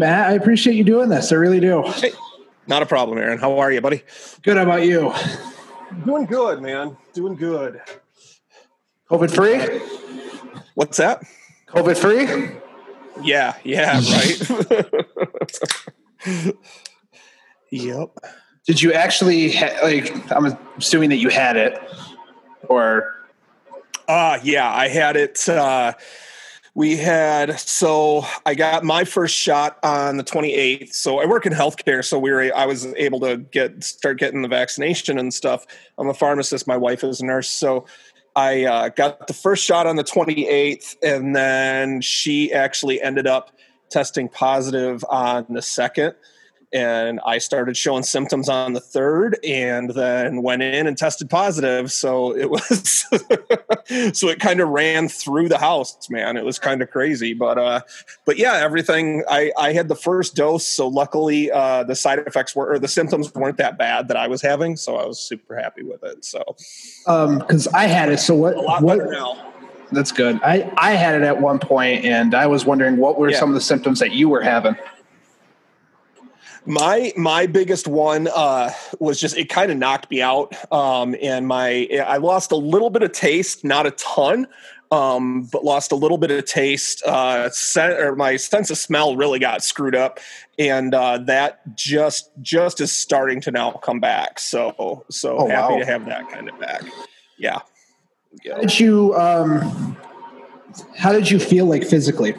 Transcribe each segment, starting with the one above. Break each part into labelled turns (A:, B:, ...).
A: Hey, Matt, I appreciate you doing this. I really do.
B: Hey, not a problem, Aaron. How are you, buddy?
A: Good. How about you?
B: Doing good, man. Doing good.
A: COVID free?
B: What's that?
A: COVID free?
B: Yeah, yeah, right. yep.
A: Did you actually ha- like? I'm assuming that you had it, or
B: uh yeah, I had it. Uh, we had so I got my first shot on the 28th. So I work in healthcare, so we were I was able to get start getting the vaccination and stuff. I'm a pharmacist. My wife is a nurse, so I uh, got the first shot on the 28th, and then she actually ended up testing positive on the second and I started showing symptoms on the third, and then went in and tested positive. So it was, so it kind of ran through the house, man. It was kind of crazy, but uh, but yeah, everything. I I had the first dose, so luckily uh, the side effects were or the symptoms weren't that bad that I was having, so I was super happy with it. So,
A: um, because I had it, so what?
B: A lot
A: what,
B: better now.
A: That's good. I I had it at one point, and I was wondering what were
B: Yeah.
A: some of the symptoms that you were having.
B: My my biggest one uh, was just it kind of knocked me out, um, and my I lost a little bit of taste, not a ton, um, but lost a little bit of taste. Uh, sen- or my sense of smell really got screwed up, and uh, that just just is starting to now come back. So so
A: Oh,
B: happy
A: wow.
B: to have that kind of back. Yeah. Yeah.
A: How did you um? How did you feel like physically?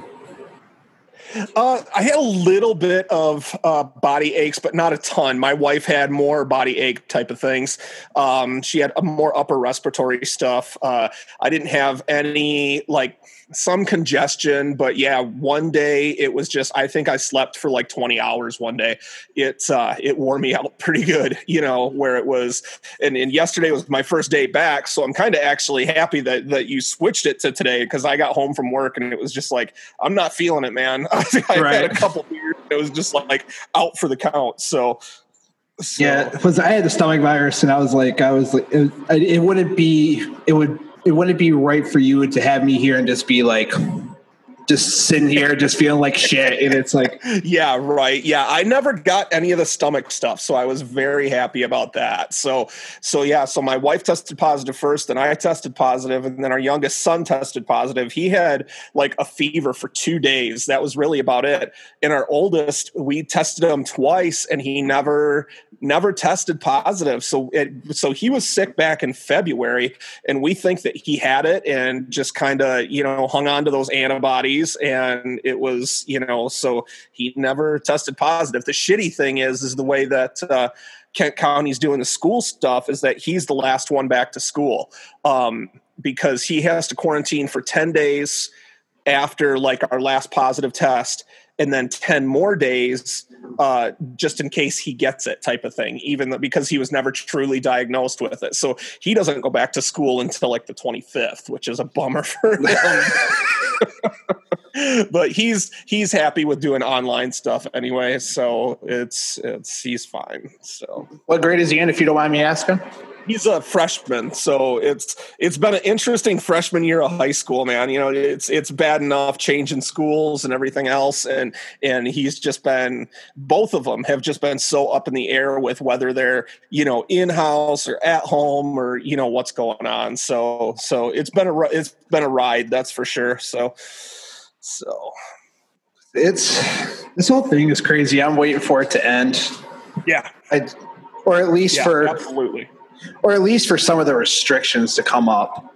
B: Uh, I had a little bit of uh, body aches, but not a ton. My wife had more body ache type of things. Um, she had more upper respiratory stuff. Uh, I didn't have any like some congestion, but yeah, one day it was just. I think I slept for like twenty hours one day. It uh, it wore me out pretty good, you know. Where it was, and, and yesterday was my first day back, so I'm kind of actually happy that that you switched it to today because I got home from work and it was just like I'm not feeling it, man. I had a couple beers. It was just like out for the count. So, so
A: Yeah, because I had the stomach virus, and I was like, I was like, it, it wouldn't be, it would, it wouldn't be right for you to have me here and just be like, just sitting here, just feeling like shit, and it's like,
B: yeah, right. Yeah, I never got any of the stomach stuff, so I was very happy about that. So, so yeah, so my wife tested positive first, and I tested positive, and then our youngest son tested positive. He had like a fever for two days. That was really about it. And our oldest, we tested him twice, and he never, never tested positive. So, it, so he was sick back in February, and we think that he had it and just kind of, you know, hung on to those antibodies, and it was, you know, so he never tested positive. The shitty thing is, is the way that uh, Kent County's doing the school stuff is that he's the last one back to school um, because he has to quarantine for ten days after like our last positive test, and then ten more days uh, just in case he gets it, type of thing. Even though, because he was never truly diagnosed with it, so he doesn't go back to school until like the twenty fifth, which is a bummer for him. but he's he's happy with doing online stuff anyway, so it's it's he's fine. So
A: what grade is he in, if you don't mind me asking?
B: He's a freshman, so it's it's been an interesting freshman year of high school, man. You know, it's it's bad enough changing schools and everything else, and and he's just been both of them have just been so up in the air with whether they're you know in house or at home or you know what's going on. So so it's been a it's been a ride, that's for sure. So so
A: It's this whole thing is crazy. I'm waiting for it to end,
B: yeah,
A: I, or at least
B: yeah,
A: for,
B: absolutely.
A: Or at least for some of the restrictions to come up.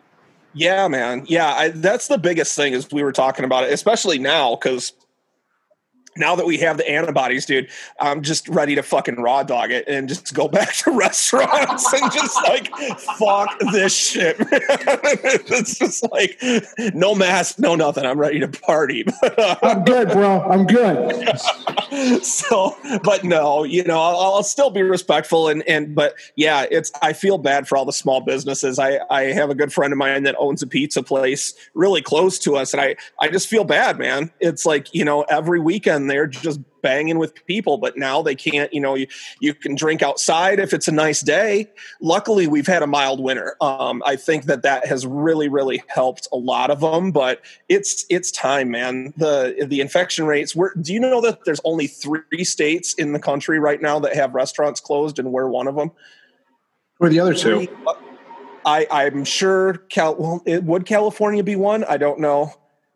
B: Yeah, man. Yeah, I, that's the biggest thing is we were talking about it, especially now because now that we have the antibodies, dude, I'm just ready to fucking raw dog it and just go back to restaurants and just like fuck this shit. Man. it's just like no mask, no nothing. I'm ready to party.
A: I'm good, bro. I'm good.
B: so but no you know I'll, I'll still be respectful and and but yeah it's i feel bad for all the small businesses i i have a good friend of mine that owns a pizza place really close to us and i i just feel bad man it's like you know every weekend and they're just banging with people but now they can't you know you, you can drink outside if it's a nice day. Luckily we've had a mild winter. Um, i think that that has really really helped a lot of them but it's it's time man. The the infection rates we're do you know that there's only three states in the country right now that have restaurants closed and we're one of them
A: who are the other two?
B: I, I'm sure Cal. Well, it, would California be one? I don't know,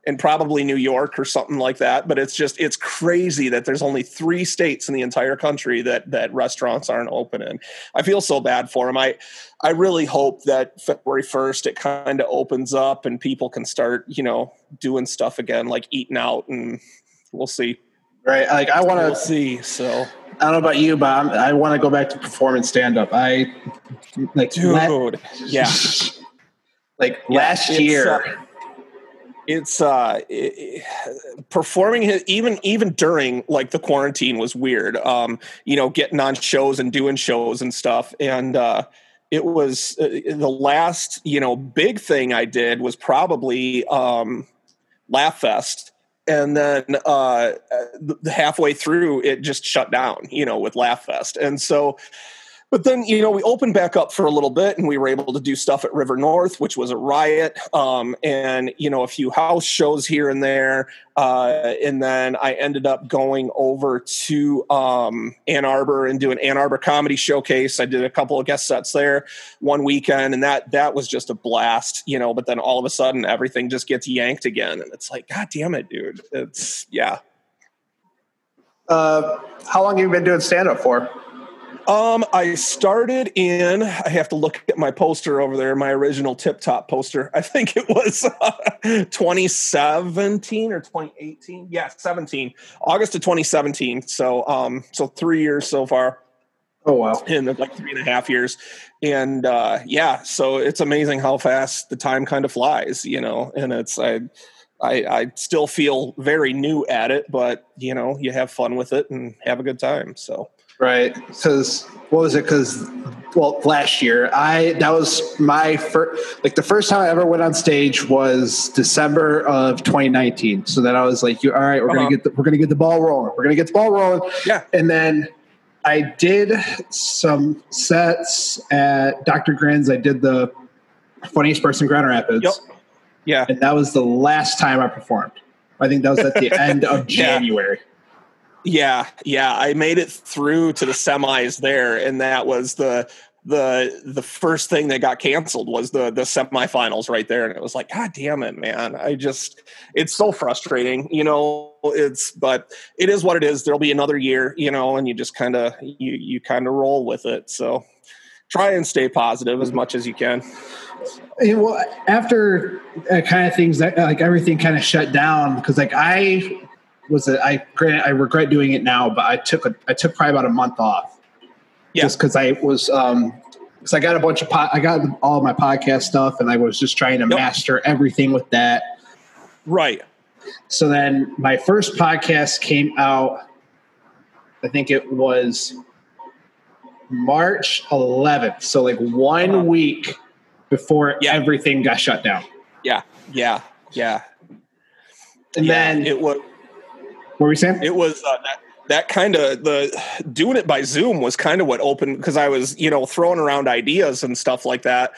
B: and probably New York or something like that. But it's just it's crazy that there's only three states in the entire country that that restaurants aren't open in. I feel so bad for them. I I really hope that February first it kind of opens up and people can start you know doing stuff again, like eating out, and we'll see.
A: Right. Like I want to
B: we'll see. So
A: I don't know about you, but I'm, i want to go back to performance stand up. I like
B: dude, la- yeah,
A: like yeah, last year. Uh,
B: it's uh it, performing even even during like the quarantine was weird um you know getting on shows and doing shows and stuff and uh it was uh, the last you know big thing i did was probably um laugh fest and then uh, halfway through it just shut down you know with laugh fest and so but then you know we opened back up for a little bit and we were able to do stuff at river north which was a riot. Um, and you know a few house shows here and there. Uh, and then i ended up going over to um, ann arbor and doing ann arbor comedy showcase. I did a couple of guest sets there one weekend and that that was just a blast you know but then all of a sudden everything just gets yanked again and it's like god damn it dude. It's yeah.
A: Uh, how long have you been doing stand up for
B: um, I started in. I have to look at my poster over there, my original Tip Top poster. I think it was uh, 2017 or 2018. Yeah, 17, August of 2017. So, um, so three years so far.
A: Oh wow!
B: In like three and a half years, and uh, yeah, so it's amazing how fast the time kind of flies, you know. And it's I, I, I still feel very new at it, but you know, you have fun with it and have a good time. So
A: Right. Because what was it? Because well, last year I that was my first like the first time I ever went on stage was December of 2019. So then I was like, "You all right? We're uh-huh. gonna get the, we're gonna get the ball rolling. We're gonna get the ball rolling."
B: Yeah.
A: And then I did some sets at Dr. Grins. I did the funniest person Grand Rapids.
B: Yep. Yeah.
A: And that was the last time I performed. I think that was at the end of January.
B: Yeah. Yeah, I made it through to the semis there, and that was the the the first thing that got canceled was the the semifinals right there, and it was like, God damn it, man! I just it's so frustrating, you know. It's but it is what it is. There'll be another year, you know, and you just kind of you you kind of roll with it. So try and stay positive as much as you can.
A: well, after uh, kind of things that like everything kind of shut down because like I was it? I I regret doing it now, but I took a I took probably about a month off. Yeah. Just because I was um because I got a bunch of po- I got all my podcast stuff and I was just trying to yep. master everything with that.
B: Right.
A: So then my first podcast came out. I think it was March 11th. So like one uh-huh. week before yeah. everything got shut down.
B: Yeah. Yeah. Yeah.
A: And yeah, then
B: it was
A: what were we saying?
B: It was uh, that, that kind of the doing it by Zoom was kind of what opened because I was you know throwing around ideas and stuff like that,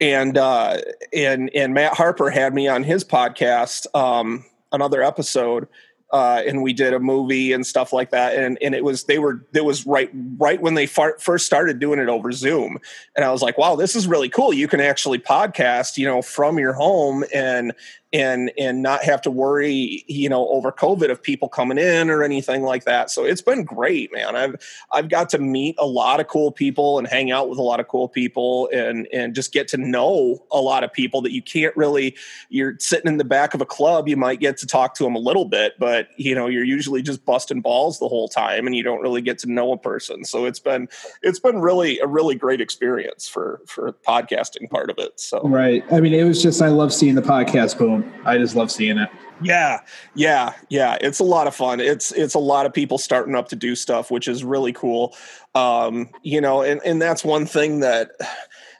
B: and uh, and and Matt Harper had me on his podcast um, another episode uh, and we did a movie and stuff like that. And and it was they were it was right right when they far, first started doing it over Zoom, and I was like, wow, this is really cool. You can actually podcast, you know, from your home and and and not have to worry, you know, over COVID of people coming in or anything like that. So it's been great, man. I've I've got to meet a lot of cool people and hang out with a lot of cool people and and just get to know a lot of people that you can't really. You're sitting in the back of a club, you might get to talk to them a little bit, but you know you're usually just busting balls the whole time and you don't really get to know a person so it's been it's been really a really great experience for for podcasting part of it so
A: right i mean it was just i love seeing the podcast boom i just love seeing it
B: yeah yeah yeah it's a lot of fun it's it's a lot of people starting up to do stuff which is really cool um you know and and that's one thing that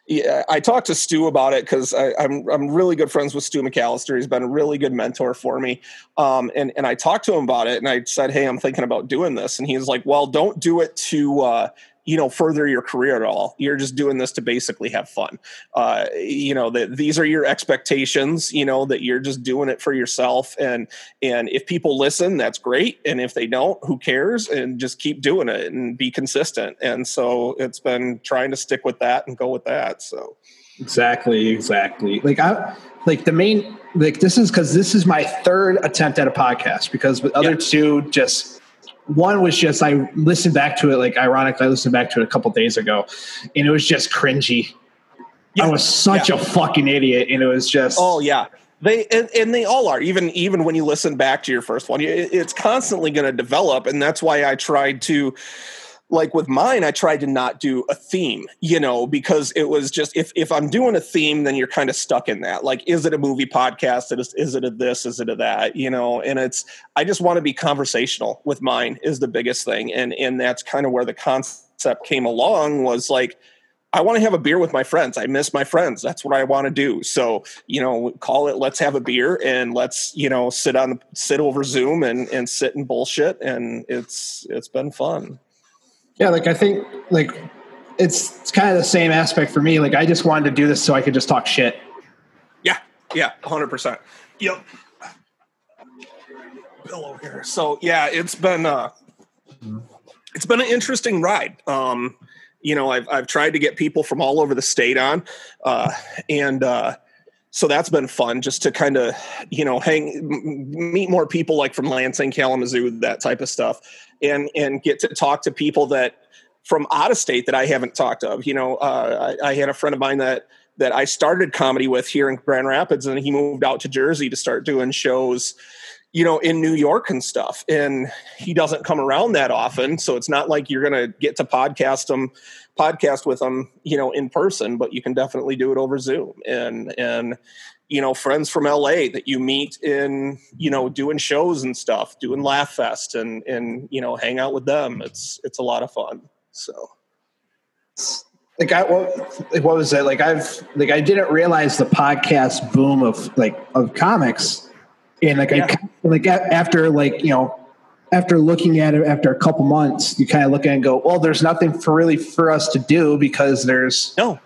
B: yeah, I talked to Stu about it because I'm I'm really good friends with Stu McAllister. He's been a really good mentor for me. Um, and and I talked to him about it, and I said, "Hey, I'm thinking about doing this." And he's like, "Well, don't do it to uh, you know further your career at all. You're just doing this to basically have fun. Uh, you know that these are your expectations you know that you're just doing it for yourself. And and if people listen that's great. And if they don't who cares? And just keep doing it and be consistent. And so it's been trying to stick with that and go with that so.
A: Exactly exactly. Like i like the main like this is because this is my third attempt at a podcast because with other two just one was just I listened back to it like ironically I listened back to it a couple days ago and it was just cringy. Yeah. I was such yeah. a fucking idiot and it was just
B: Oh yeah. They and, and, they all are even even when you listen back to your first one it's constantly going to develop and that's why I tried to like with mine, I tried to not do a theme, you know, because it was just if if I'm doing a theme, then you're kind of stuck in that. Like, is it a movie podcast? Is, is it a this? Is it a that? You know, and it's I just want to be conversational with mine is the biggest thing, and and that's kind of where the concept came along was like. I want to have a beer with my friends. I miss my friends. That's what I want to do. So, you know, call it let's have a beer and let's, you know, sit on sit over Zoom and and sit and bullshit and it's it's been fun.
A: Yeah, like I think like it's, it's kind of the same aspect for me. Like I just wanted to do this so I could just talk shit.
B: Yeah, yeah, hundred percent. Yep. Pillow here. So yeah, it's been uh it's been an interesting ride. Um, you know, I've I've tried to get people from all over the state on, uh, and uh, so that's been fun just to kind of you know hang meet more people like from lansing kalamazoo that type of stuff and and get to talk to people that from out of state that i haven't talked of you know uh, I, I, had a friend of mine that that i started comedy with here in grand rapids and he moved out to jersey to start doing shows you know in new york and stuff and he doesn't come around that often so it's not like you're gonna get to podcast him podcast with them, you know, in person, but you can definitely do it over Zoom. And and you know, friends from LA that you meet in, you know, doing shows and stuff, doing Laugh Fest and and you know, hang out with them. It's it's a lot of fun. So
A: like I what, what was it? Like I've like I didn't realize the podcast boom of like of comics. And like yeah. I like after like, you know, after looking at it after a couple months, you kind of look at it and go, well, there's nothing for really for us to do because there's
B: no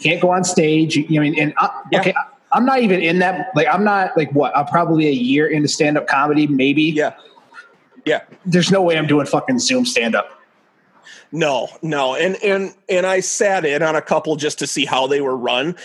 A: can't go on stage. You know, I mean, and I, yeah. okay, I'm not even in that. Like, I'm not like what? I'm probably a year into stand up comedy, maybe.
B: Yeah, yeah.
A: There's no way I'm doing fucking Zoom stand up.
B: No, no, and and and I sat in on a couple just to see how they were run,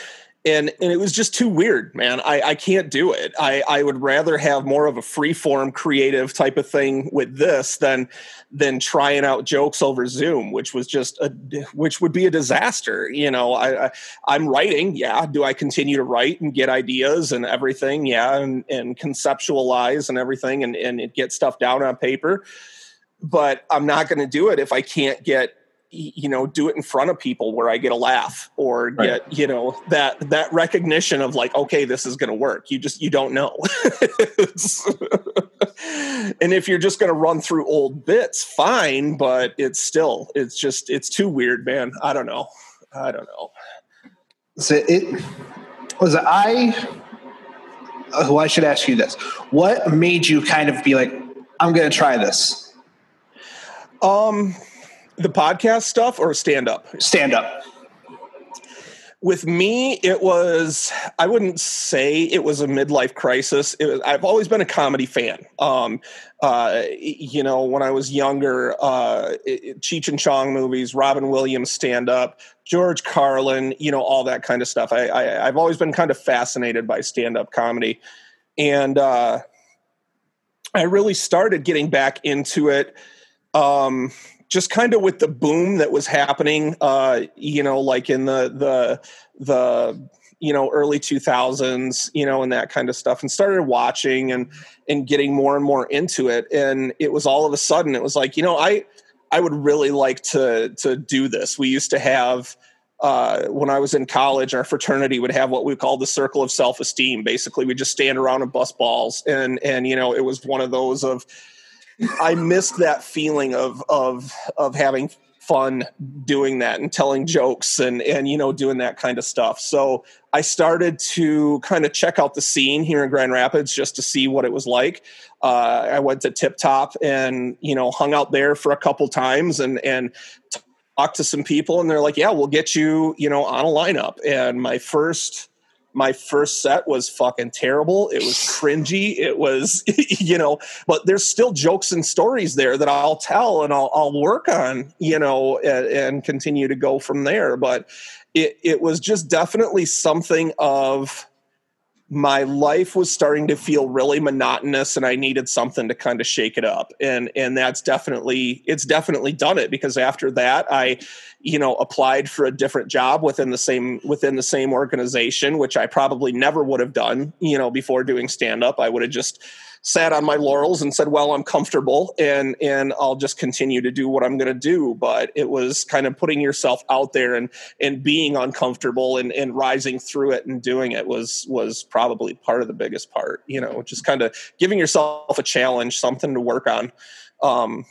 B: and and it was just too weird man. I i can't do it. I i would rather have more of a free form creative type of thing with this than than trying out jokes over zoom which was just a which would be a disaster you know? I, I i'm writing yeah. Do i continue to write and get ideas and everything? Yeah and and conceptualize and everything and and get stuff down on paper. But i'm not going to do it if i can't get you know do it in front of people where i get a laugh or right. get you know that that recognition of like okay this is going to work. You just you don't know. And if you're just going to run through old bits fine but it's still it's just it's too weird man. I don't know. I don't know.
A: So it was it, i oh, i should ask you this. What made you kind of be like i'm going to try this
B: um the podcast stuff or stand up?
A: Stand up.
B: With me, it was, I wouldn't say it was a midlife crisis. Was, I've always been a comedy fan. Um, uh, you know, when I was younger, uh, Cheech and Chong movies, Robin Williams stand up, George Carlin, you know, all that kind of stuff. I, I, have always been kind of fascinated by stand up comedy. And uh, I really started getting back into it. Um, just kind of with the boom that was happening, uh, you know, like in the the the you know early 2000s you know and that kind of stuff and started watching and and getting more and more into it. And it was all of a sudden it was like you know i i would really like to to do this. We used to have uh, when I was in college, our fraternity would have what we called the circle of self-esteem. Basically, we just stand around and bust balls, and and you know, it was one of those of I missed that feeling of of of having fun doing that and telling jokes and and you know doing that kind of stuff. So i started to kind of check out the scene here in grand rapids just to see what it was like. Uh, i went to tip top and you know hung out there for a couple times and and talked to some people and they're like yeah we'll get you you know on a lineup. And my first my first set was fucking terrible. It was cringy. It was, you know, but there's still jokes and stories there that I'll tell and I'll, I'll work on, you know, and, and continue to go from there. But it, it was just definitely something of, my life was starting to feel really monotonous and I needed something to kind of shake it up. And and that's definitely it's definitely done it because after that I you know applied for a different job within the same within the same organization which I probably never would have done, you know, before doing stand up. I would have just sat on my laurels and said, "Well, I'm comfortable, and and I'll just continue to do what I'm going to do." But it was kind of putting yourself out there and and being uncomfortable and and rising through it and doing it was was probably part of the biggest part. You know, just kind of giving yourself a challenge, something to work on. Um,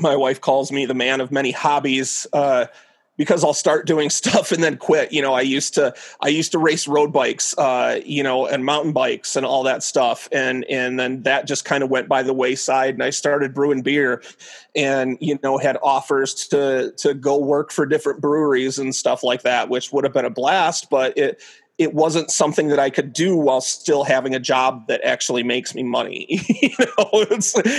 B: my wife calls me the man of many hobbies. Uh, because I'll start doing stuff and then quit. You know, I used to I used to race road bikes, uh, you know, and mountain bikes and all that stuff, and and then that just kind of went by the wayside. And I started brewing beer, and you know, had offers to to go work for different breweries and stuff like that, which would have been a blast. But it it wasn't something that I could do while still having a job that actually makes me money. you know,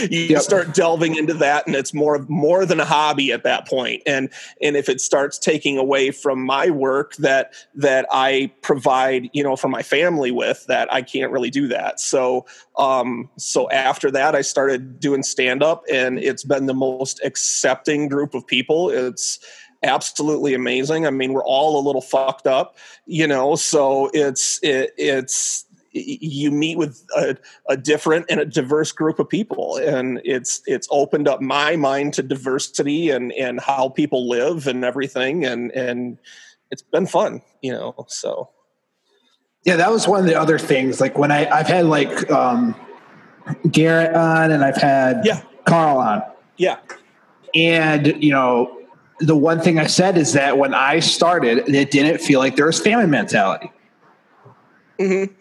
B: you yep. start delving into that, and it's more more than a hobby at that point. And and if it starts taking away from my work that that I provide, you know, for my family with, that I can't really do that. So um, so after that, I started doing stand up, and it's been the most accepting group of people. It's absolutely amazing. I mean, we're all a little fucked up, you know, so it's it, it's you meet with a, a, different and a diverse group of people and it's it's opened up my mind to diversity and and how people live and everything and and it's been fun you know so.
A: Yeah that was one of the other things like when i i've had like um garrett on and i've had
B: yeah.
A: Carl on.
B: Yeah.
A: And you know the one thing I said is that when I started, it didn't feel like there was family mentality.
B: Mm-hmm.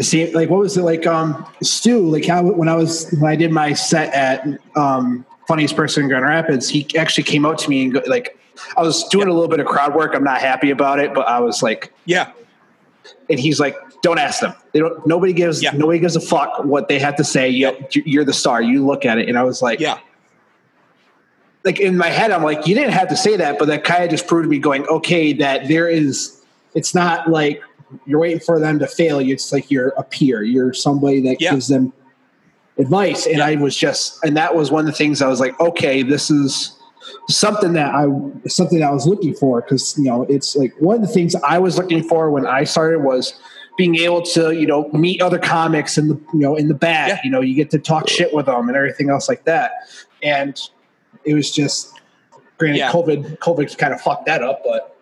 A: See, like what was it like? Um, Stu, like how when I was when I did my set at um, Funniest Person in Grand Rapids, he actually came out to me and go, like I was doing yeah. a little bit of crowd work. I'm not happy about it, but I was like,
B: yeah.
A: And he's like, don't ask them. They don't. Nobody gives. Yeah. Nobody gives a fuck what they have to say. You, you're the star. You look at it, and I was like,
B: yeah
A: like in my head, I'm like, you didn't have to say that, but that kind of just proved me going, okay, that there is, it's not like you're waiting for them to fail you. It's like you're a peer. You're somebody that yeah. gives them advice. And yeah. I was just, and that was one of the things I was like, okay, this is something that I, something that I was looking for. Cause you know, it's like one of the things I was looking for when I started was being able to, you know, meet other comics in the, you know, in the back, yeah. you know, you get to talk shit with them and everything else like that. And it was just granted yeah. COVID COVID kind of fucked that up, but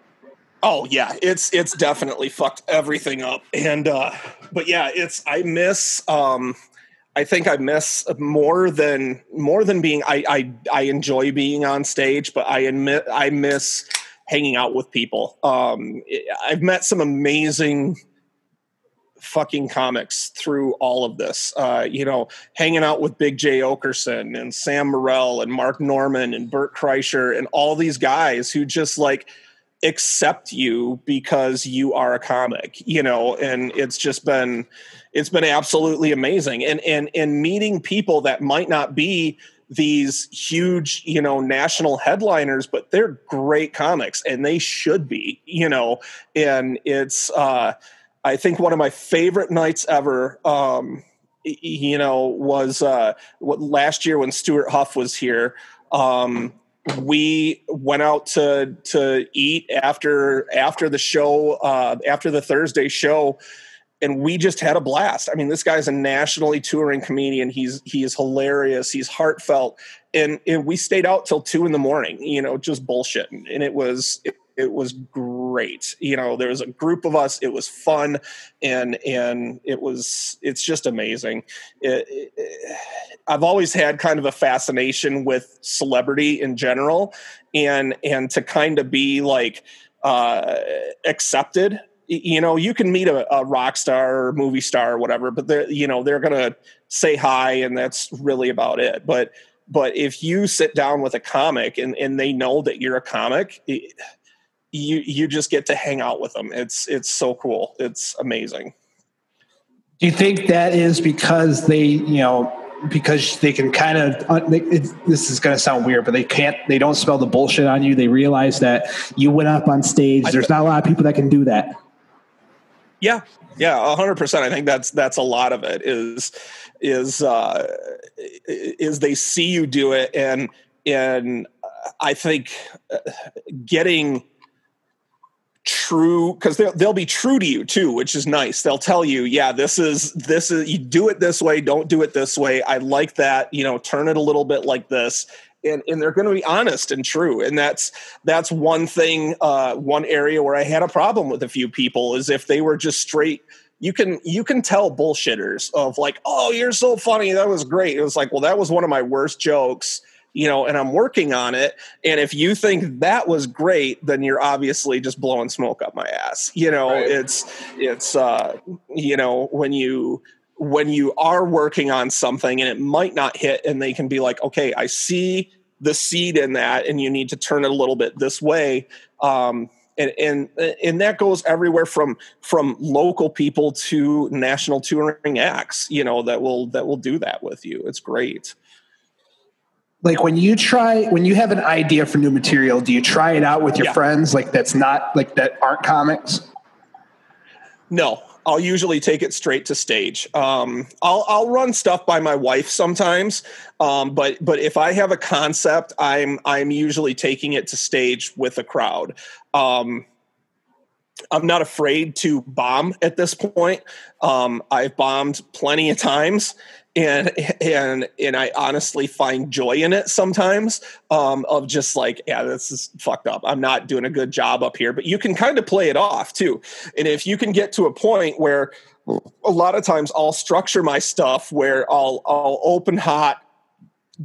B: oh yeah, it's it's definitely fucked everything up. And uh but yeah, it's I miss um I think I miss more than more than being I I I enjoy being on stage, but I admit I miss hanging out with people. Um I've met some amazing fucking comics through all of this. Uh, you know, hanging out with Big Jay Oakerson and Sam Morril and Mark Normand and Bert Kreischer and all these guys who just like accept you because you are a comic, you know, and it's just been it's been absolutely amazing. And and and meeting people that might not be these huge, you know, national headliners, but they're great comics and they should be, you know, and it's uh I think one of my favorite nights ever, um, you know, was uh, last year when Stewart Huff was here. Um, we went out to to eat after after the show, uh, after the Thursday show, and we just had a blast. I mean, this guy's a nationally touring comedian. He's he is hilarious. He's heartfelt, and, and we stayed out till two in the morning. You know, just bullshitting, and it was it, it was great great. You know, there was a group of us. It was fun, and and it was it's just amazing. It, it, I've always had kind of a fascination with celebrity in general, and and to kind of be like uh, accepted. You know, you can meet a, a rock star or movie star or whatever, but they're you know they're gonna say hi, and that's really about it. But but if you sit down with a comic and, and they know that you're a comic, it, you you just get to hang out with them. It's it's so cool. It's amazing.
A: Do you think that is because they you know because they can kind of uh, this is going to sound weird but they can't they don't smell the bullshit on you they realize that you went up on stage there's not a lot of people that can do that
B: yeah yeah 100% i think that's that's a lot of it is is uh is they see you do it and and i think uh, getting true because they'll, they'll be true to you too which is nice. They'll tell you yeah this is this is you do it this way don't do it this way. I like that you know turn it a little bit like this. And, and they're going to be honest and true. And that's that's one thing uh, one area where i had a problem with a few people is if they were just straight you can you can tell bullshitters of like oh you're so funny. That was great. It was like well that was one of my worst jokes you know, and I'm working on it. And if you think that was great, then you're obviously just blowing smoke up my ass. You know, right. it's it's uh, you know, when you when you are working on something and it might not hit and they can be like, okay, I see the seed in that and you need to turn it a little bit this way. Um, and, and and that goes everywhere from from local people to national touring acts you know that will that will do that with you it's great
A: like when you try when you have an idea for new material do you try it out with your yeah. friends like that's not like that aren't comics
B: no i'll usually take it straight to stage um, I'll, I'll run stuff by my wife sometimes um, but but if i have a concept i'm i'm usually taking it to stage with a crowd um, I'm not afraid to bomb at this point. Um, I've bombed plenty of times, and and and I honestly find joy in it sometimes. Um, of just like, yeah, this is fucked up. I'm not doing a good job up here, but you can kind of play it off too. And if you can get to a point where a lot of times I'll structure my stuff where I'll I'll open hot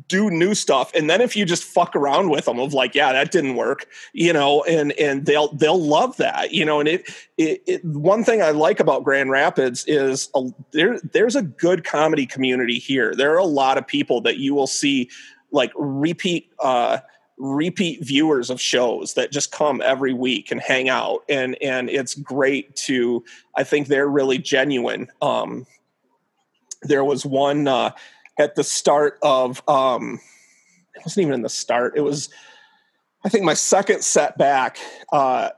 B: do new stuff. And then if you just fuck around with them of like yeah that didn't work you know and and they'll they'll love that you know and it, it, it one thing i like about grand rapids is a, there there's a good comedy community here. There are a lot of people that you will see like repeat uh repeat viewers of shows that just come every week and hang out. And and it's great to i think they're really genuine. Um there was one uh at the start of um it wasn't even in the start it was i think my second setback. uh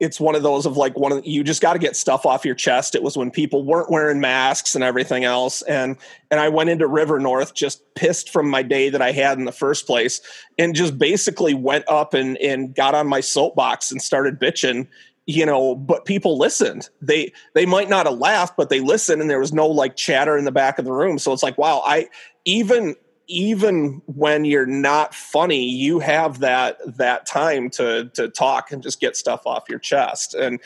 B: it's one of those of like one of the, you just got to get stuff off your chest it was when people weren't wearing masks and everything else and and i went into river north just pissed from my day that i had in the first place and just basically went up and and got on my soapbox and started bitching you know but people listened. They they might not have laughed but they listened and there was no like chatter in the back of the room. So it's like wow i even even when you're not funny you have that that time to to talk and just get stuff off your chest. And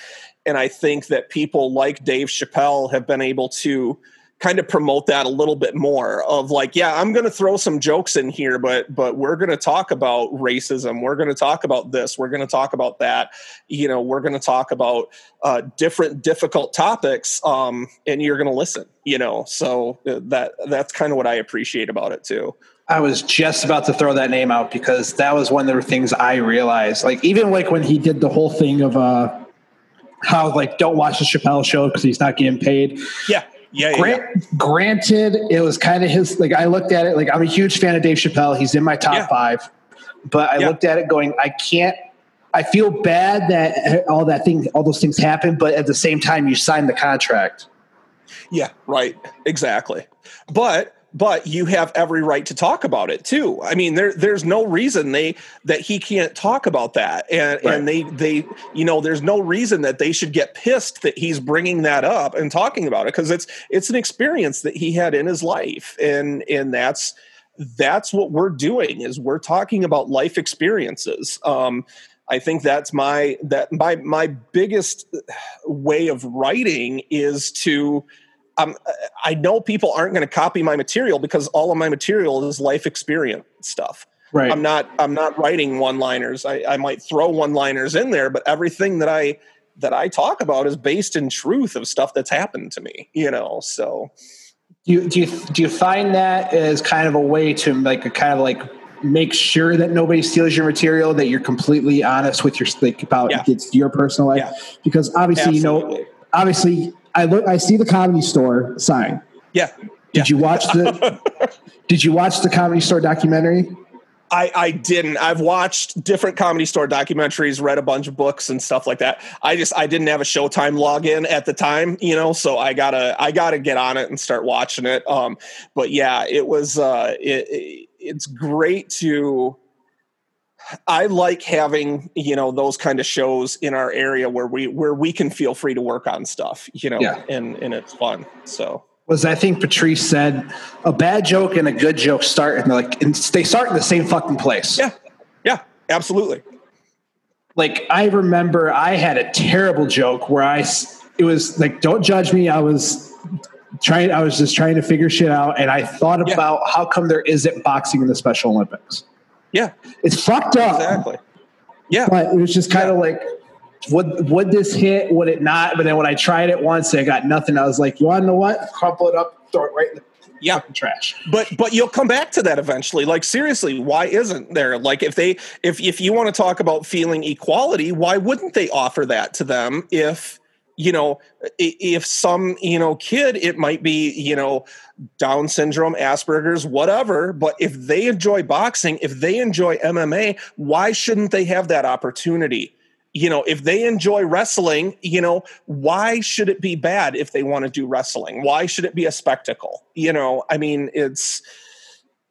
B: and i think that people like dave chappelle have been able to kind of promote that a little bit more of like yeah i'm going to throw some jokes in here but but we're going to talk about racism we're going to talk about this we're going to talk about that you know we're going to talk about uh, different difficult topics um, and you're going to listen you know so uh, that that's kind of what i appreciate about it too
A: I was just about to throw that name out because that was one of the things I realized. Like even like when he did the whole thing of uh how like don't watch the Chappelle show because he's not getting paid.
B: Yeah. Yeah,
A: Grant,
B: yeah.
A: Granted, it was kind of his. Like I looked at it, like I'm a huge fan of Dave Chappelle. He's in my top yeah. five, but I yeah. looked at it going, I can't. I feel bad that all that thing, all those things happen, but at the same time, you signed the contract.
B: Yeah, right. Exactly. But but you have every right to talk about it too. I mean, there there's no reason they that he can't talk about that, and right. and they they you know there's no reason that they should get pissed that he's bringing that up and talking about it because it's it's an experience that he had in his life, and and that's that's what we're doing is we're talking about life experiences. Um, I think that's my that my my biggest way of writing is to um, I know people aren't going to copy my material because all of my material is life experience stuff.
A: Right.
B: I'm not I'm not writing one liners. I, I might throw one liners in there, but everything that I that I talk about is based in truth of stuff that's happened to me. You know, so
A: do you do you, do you find that as kind of a way to like a kind of like make sure that nobody steals your material that you're completely honest with your like about
B: Yeah.
A: it's your personal life
B: Yeah.
A: because obviously you know obviously I look I see the comedy store sign
B: yeah.
A: did you watch the did you watch the comedy store documentary
B: I, I didn't. I've watched different comedy store documentaries, read a bunch of books and stuff like that. I just I didn't have a Showtime login at the time, you know, so I gotta I gotta get on it and start watching it. Um, but yeah, it was uh, it, it, it's great to. I like having you know those kind of shows in our area where we where we can feel free to work on stuff, you know,
A: Yeah.
B: and and it's fun. So
A: was I think Patrice said a bad joke and a good joke start in like and they start in the same fucking place
B: yeah, yeah, absolutely.
A: like I remember I had a terrible joke where I it was like don't judge me I was trying I was just trying to figure shit out and I thought
B: Yeah.
A: about how come there isn't boxing in the Special Olympics
B: Yeah,
A: it's fucked up.
B: Exactly. Yeah,
A: but it was just kind of like would would this hit? Would it not? But then when I tried it once I got nothing. I was like you want to know what? Crumple it up throw it right in the
B: yeah.
A: trash.
B: But but you'll come back to that eventually. Like seriously why isn't there? Like if they if if you want to talk about feeling equality why wouldn't they offer that to them if you know if some you know kid it might be you know down syndrome asperger's whatever but if they enjoy boxing if they enjoy mma why shouldn't they have that opportunity? You know if they enjoy wrestling you know why should it be bad if they want to do wrestling? Why should it be a spectacle? You know i mean it's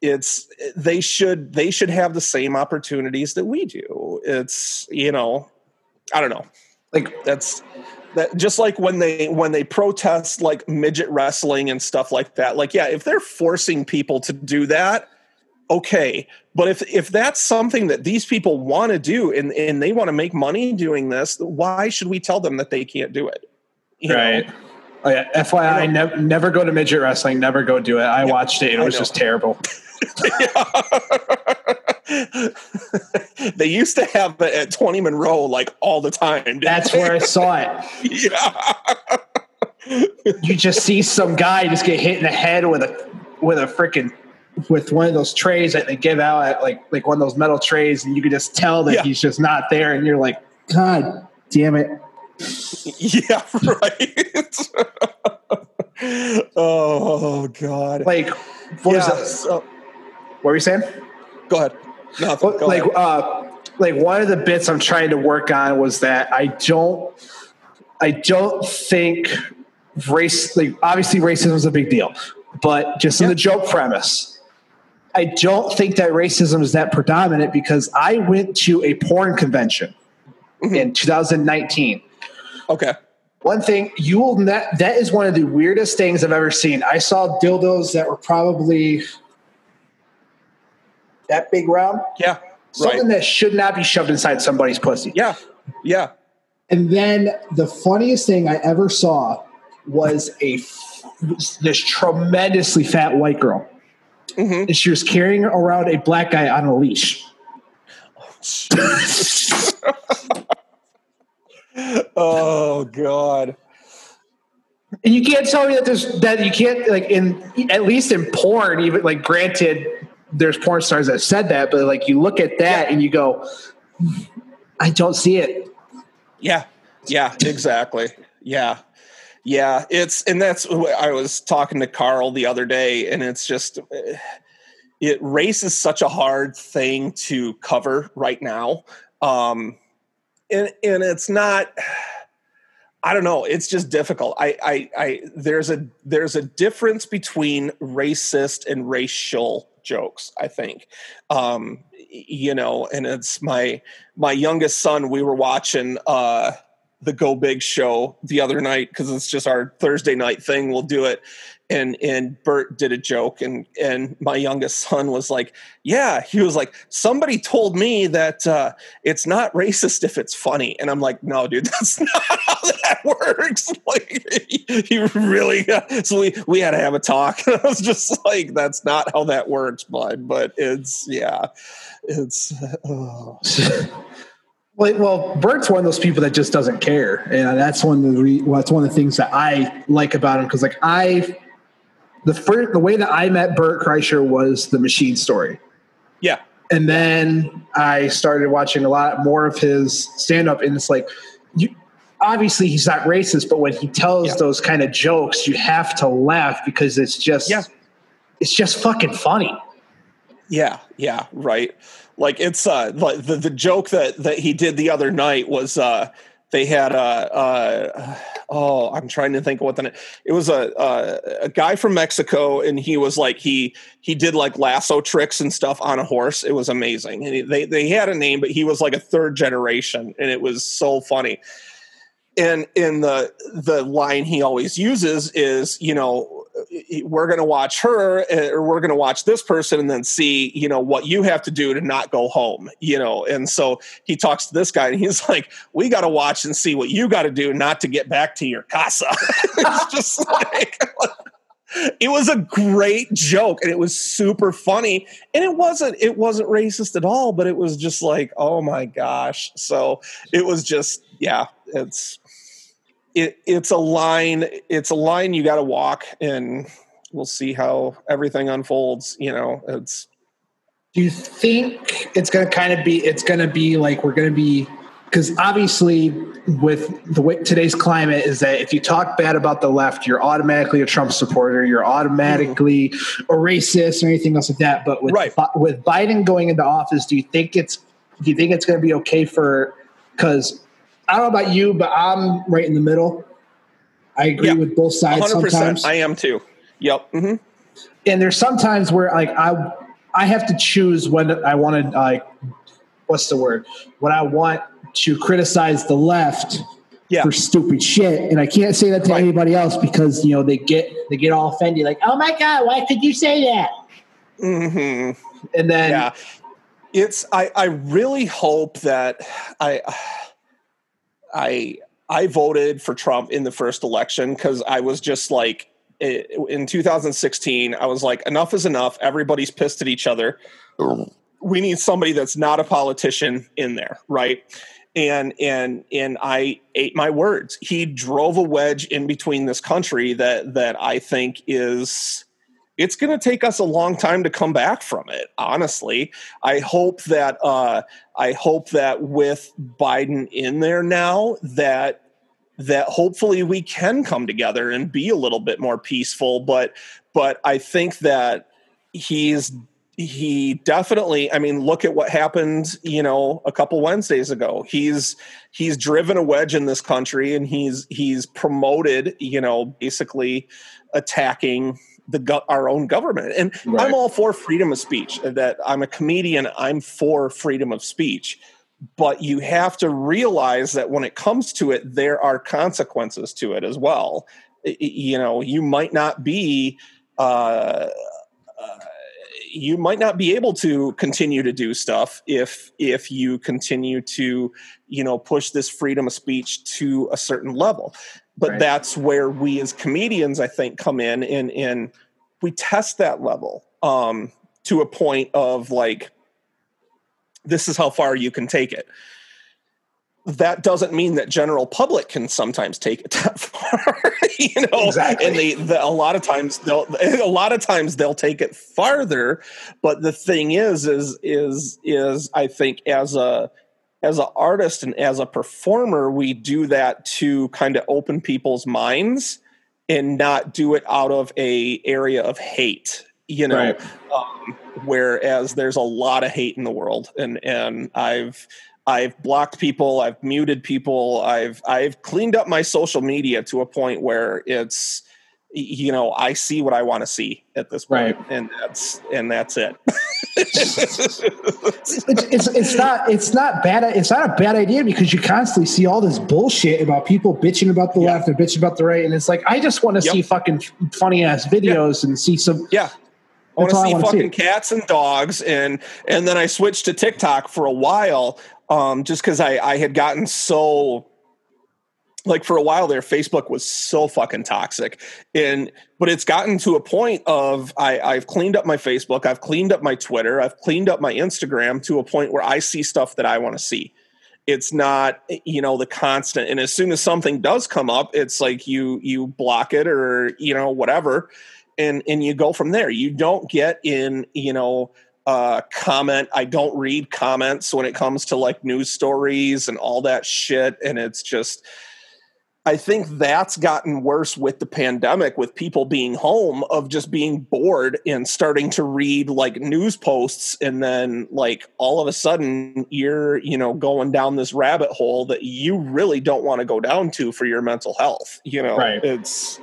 B: it's they should they should have the same opportunities that we do. It's you know i don't know.
A: Like
B: that's that just like when they when they protest like midget wrestling and stuff like that like yeah if they're forcing people to do that okay. But if if that's something that these people want to do and and they want to make money doing this why should we tell them that they can't do it? You know?
A: right. Oh yeah. FYI never never go to midget wrestling never go do it. I watched it and
B: it
A: was just terrible
B: they used to have it at 20 Monroe like all the time.
A: that's
B: they?
A: where I saw it
B: yeah.
A: you just see some guy just get hit in the head with a with a freaking with one of those trays that they give out at like like one of those metal trays and you can just tell that
B: Yeah.
A: he's just not there and you're like god damn it
B: Yeah, right. oh God.
A: like what was that
B: so-
A: what were you saying
B: go ahead. Nothing. Go
A: like uh like one of the bits i'm trying to work on was that i don't i don't think race like obviously racism is a big deal but just in the joke premise i don't think that racism is that predominant because i went to a porn convention
B: Mm-hmm.
A: in 2019
B: Okay.
A: one thing you will not that is one of the weirdest things i've ever seen i saw dildos that were probably that big round
B: Yeah.
A: something
B: Right.
A: that should not be shoved inside somebody's pussy.
B: Yeah. Yeah.
A: And then the funniest thing I ever saw was a f- this tremendously fat white girl,
B: Mhm.
A: and she was carrying around a black guy on a leash.
B: Oh God.
A: And you can't tell me that there's that you can't like in at least in porn, even like granted, there's porn stars that said that, but like you look at that and you go, I don't see it.
B: Yeah. Yeah, exactly. Yeah. Yeah, it's and that's I was talking to Carl the other day and it's just eh, it race is such a hard thing to cover right now. Um and and it's not I don't know, it's just difficult. I I I there's a there's a difference between racist and racial jokes, I think. Um you know, and it's my my youngest son we were watching uh the Go Big show the other night because it's just our Thursday night thing. We'll do it, and and Bert did a joke and and my youngest son was like yeah he was like somebody told me that uh, it's not racist if it's funny and I'm like no dude that's not how that works like he, really got, so we we had to have a talk and I was just like that's not how that works bud but it's yeah it's oh.
A: Well, Bert's one of those people that just doesn't care, and that's one of the well, that's one of the things that I like about him because, like, I the first the way that I met Bert Kreischer was the Machine Story.
B: Yeah,
A: and then I started watching a lot more of his stand up, and it's like, you obviously he's not racist, but when he tells yeah. those kind of jokes, you have to laugh because it's just yeah. it's just fucking funny.
B: Yeah, yeah, right. Like it's uh the the joke that that he did the other night was uh they had a, uh oh I'm trying to think what the it was a, a, a guy from Mexico and he was like he he did like lasso tricks and stuff on a horse. It was amazing. And he, they they had a name but he was like a third generation and it was so funny. And in the the line he always uses is you know we're going to watch her uh, or we're going to watch this person and then see you know what you have to do to not go home you know? And so he talks to this guy and he's like we got to watch and see what you got to do not to get back to your casa. It's just like it was a great joke and it was super funny. And it wasn't it wasn't racist at all but it was just like oh my gosh. So it was just yeah it's it, it's a line it's a line you got to walk and we'll see how everything unfolds you know it's
A: do you think it's going to kind of be it's going to be like we're going to be because obviously with the way today's climate is that if you talk bad about the left you're automatically a trump supporter you're automatically mm-hmm. a racist or anything else like that but with
B: right.
A: with biden going into office do you think it's do you think it's going to be okay for because I don't know about you, but I'm right in the middle. I agree yep. with both sides 100%. sometimes.
B: I am too. Yep. Mm-hmm.
A: And there's sometimes where like I I have to choose when I want to like what's the word when I want to criticize the left yeah. for stupid shit, and I can't say that to right. anybody else because you know they get they get all offended like oh my god why could you say that?
B: Mm-hmm.
A: And then
B: yeah, it's I I really hope that I I I voted for Trump in the first election because I was just like in 2016 I was like enough is enough. Everybody's pissed at each other. We need somebody that's not a politician in there right? And and and I ate my words. He drove a wedge in between this country that that I think is it's going to take us a long time to come back from it honestly. I hope that uh, i hope that with biden in there now that that hopefully we can come together and be a little bit more peaceful but but i think that he's he definitely i mean look at what happened you know a couple wednesdays ago. He's he's driven a wedge in this country and he's he's promoted you know basically attacking the our own government. And right. I'm all for freedom of speech. That I'm a comedian, I'm for freedom of speech. But you have to realize that when it comes to it, there are consequences to it as well. You know, you might not be. Uh, uh, you might not be able to continue to do stuff if if you continue to you know push this freedom of speech to a certain level but right. that's where we as comedians i think come in and and we test that level um, to a point of like this is how far you can take it that doesn't mean that general public can sometimes take it that far you know
A: exactly.
B: and they the, a lot of times they'll a lot of times they'll take it farther but the thing is is is is i think as a as an artist and as a performer, we do that to kind of open people's minds and not do it out of a area of hate. You know, right. um, whereas there's a lot of hate in the world, and and I've I've blocked people, I've muted people, I've I've cleaned up my social media to a point where it's you know I see what I want to see at this point,
A: right.
B: and that's and that's it.
A: it's, it's, it's not it's not bad it's not a bad idea because you constantly see all this bullshit about people bitching about the
B: Yeah.
A: left and bitching about the right and it's like I just want to
B: Yep.
A: see fucking funny ass videos and see some
B: Yeah. I want to see
A: wanna see.
B: fucking cats and dogs, and and then I switched to TikTok for a while, um, just because I I had gotten so like for a while there, Facebook was so fucking toxic, and but it's gotten to a point of I I've cleaned up my Facebook, I've cleaned up my Twitter, I've cleaned up my Instagram to a point where I see stuff that I want to see. It's not you know the constant, and as soon as something does come up, it's like you you block it or you know whatever and and you go from there you don't get in you know uh comment i don't read comments when it comes to like news stories and all that shit and it's just i think that's gotten worse with the pandemic with people being home of just being bored and starting to read like news posts and then like all of a sudden you're you know going down this rabbit hole that you really don't want to go down to for your mental health you know
A: Right.
B: it's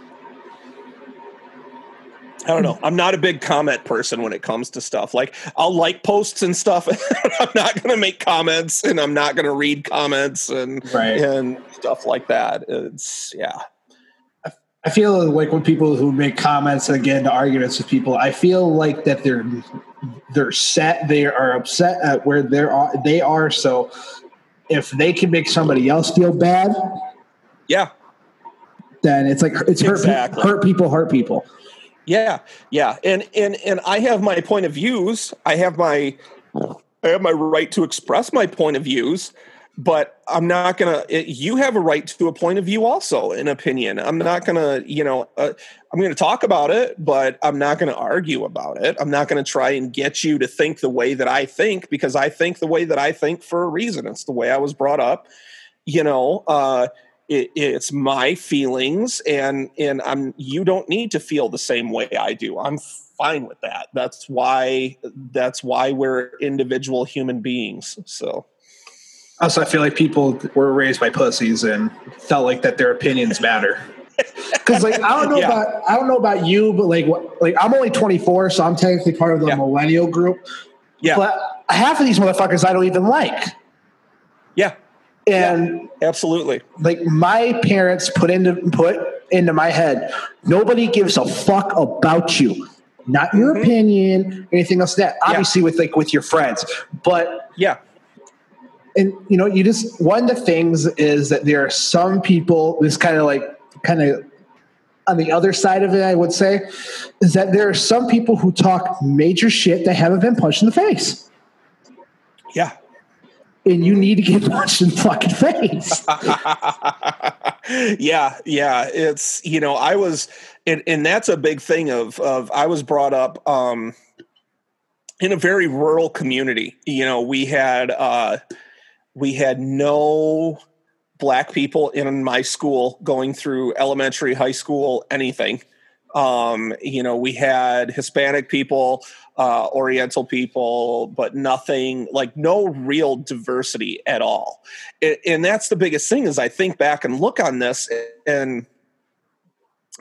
B: I don't know. I'm not a big comment person when it comes to stuff. Like I'll like posts and stuff. I'm not going to make comments and I'm not going to read comments and
A: Right.
B: and stuff like that. It's yeah.
A: I feel like when people who make comments and get into arguments with people, I feel like that they're they're set, they are upset at where they're they are. So if they can make somebody else feel bad,
B: Yeah.
A: then it's like it's hurt, hurt people, hurt people.
B: Yeah. Yeah. And and and I have my point of views. I have my I have my right to express my point of views, but I'm not to you have a right to a point of view also, an opinion. I'm not to, you know, uh, I'm to talk about it, but I'm not to argue about it. I'm not to try and get you to think the way that I think because I think the way that I think for a reason. It's the way I was brought up. You know, uh, it, it's my feelings, and and I'm. You don't need to feel the same way I do. I'm fine with that. That's why. That's why we're individual human beings. So
A: Also, I feel like people were raised by pussies and felt like that their opinions matter. Because like I don't know
B: Yeah.
A: about I don't know about you, but like what like I'm only 24, so I'm technically part of the
B: Yeah.
A: millennial group.
B: yeah,
A: But half of these motherfuckers I don't even like.
B: yeah,
A: And
B: absolutely.
A: like my parents put into put into my head, nobody gives a fuck about you. Not your
B: Mhm.
A: opinion, anything else that. Obviously with like with your friends. But
B: Yeah,
A: and you know you just one of the things is that there are some people this kind of like kind of on the other side of it i would say is that there are some people who talk major shit that haven't been punched in the face
B: yeah.
A: And you need to get punched in the fucking face
B: yeah, yeah. It's you know, I was and, and that's a big thing of of I was brought up um in a very rural community. You know, we had uh we had no black people in my school going through elementary, high school, anything. Um, you know, we had Hispanic people, uh, Oriental people, but nothing like no real diversity at all. A- And that's the biggest thing is I think back and look on this and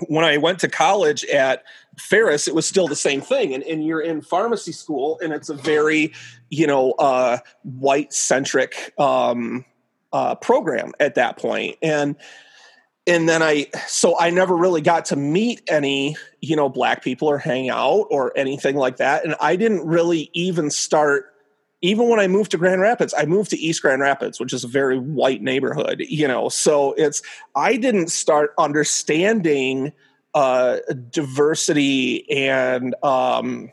B: when I went to college at Ferris, it was still the same thing. And, and you're in pharmacy school, and it's a very, you know, uh, white centric um, uh, program at that point. And and then I, so I never really got to meet any, you know, black people or hang out or anything like that. And I didn't really even start even when I moved to Grand Rapids, I moved to East Grand Rapids, which is a very white neighborhood, you know. So it's I didn't start understanding uh, diversity and um,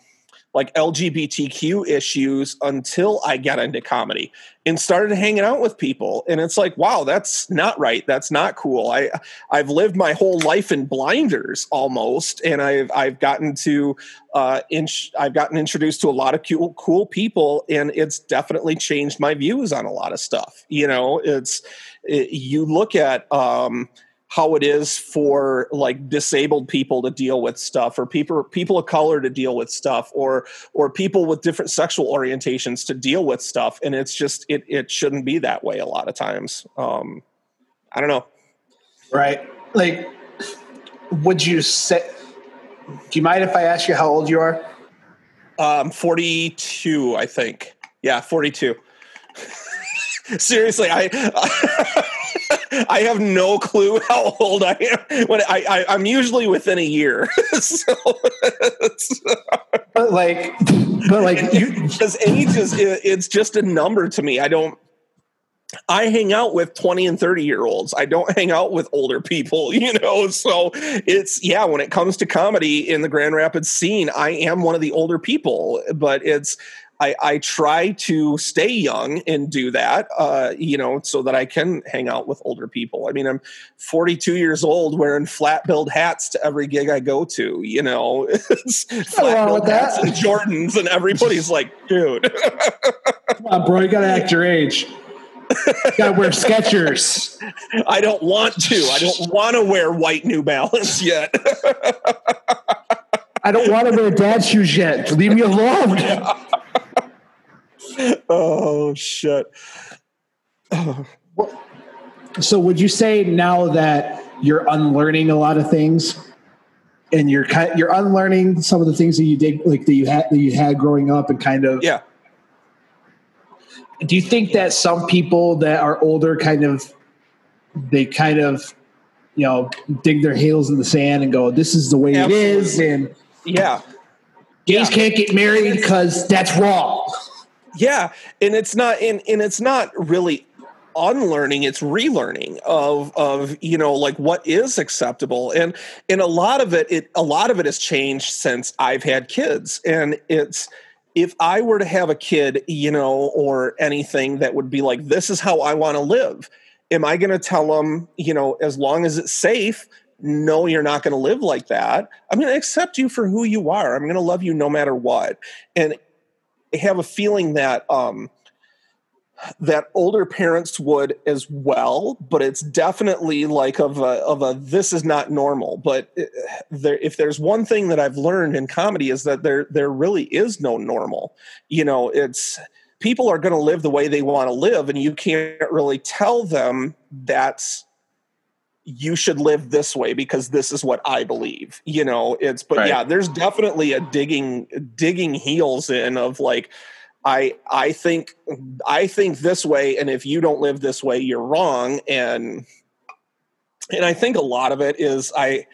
B: like LGBTQ issues until I got into comedy and started hanging out with people. And it's like, wow, that's not right. That's not cool. I I've lived my whole life in blinders almost, and I've I've gotten to uh, int- I've gotten introduced to a lot of cool cool people, and it's definitely changed my views on a lot of stuff. You know, it's it, you look at. Um, how it is for like disabled people to deal with stuff or people people of color to deal with stuff or or people with different sexual orientations to deal with stuff. And it's just it it shouldn't be that way a lot of times. Um i don't know.
A: Right. Like would you say do you mind if i ask you how old you are?
B: Um, 42, I think. Yeah, 42. Seriously, I I have no clue how old I am. When I, I am usually within a year. so
A: but like, but like,
B: because age is it's just a number to me. I don't. I hang out with 20 and 30 year olds. I don't hang out with older people, you know? So it's, yeah, when it comes to comedy in the Grand Rapids scene, I am one of the older people, but it's, I, I try to stay young and do that, uh, you know, so that I can hang out with older people. I mean, I'm 42 years old wearing flat billed hats to every gig I go to, you know, flat billed hats and Jordans, and everybody's like, dude.
A: Come on, bro, you got to act your age. You gotta wear Skechers.
B: I don't want to. I don't want to wear white New Balance yet.
A: I don't want to wear dad shoes yet. Leave me alone.
B: oh shit.
A: so would you say now that you're unlearning a lot of things and you're kind you're unlearning some of the things that you did like that you had that you had growing up and kind of
B: yeah
A: do you think that some people that are older kind of they kind of you know dig their heels in the sand and go this is the way Absolutely. it is and
B: yeah.
A: Gays yeah. can't get married because that's wrong.
B: Yeah, and it's not and, and it's not really unlearning it's relearning of of you know like what is acceptable and and a lot of it it a lot of it has changed since i've had kids and it's if i were to have a kid you know or anything that would be like this is how i want to live. Am i going to tell them you know as long as it's safe no you're not going to live like that i'm going to accept you for who you are i'm going to love you no matter what and have a feeling that um, that older parents would as well, but it's definitely like of a of a this is not normal. But uh, there, if there's one thing that I've learned in comedy is that there there really is no normal. You know, it's people are going to live the way they want to live, and you can't really tell them that's you should live this way because this is what I believe. You know, it's but right. yeah, there's definitely a digging digging heels in of like I I think I think this way and if you don't live this way you're wrong and and I think a lot of it is I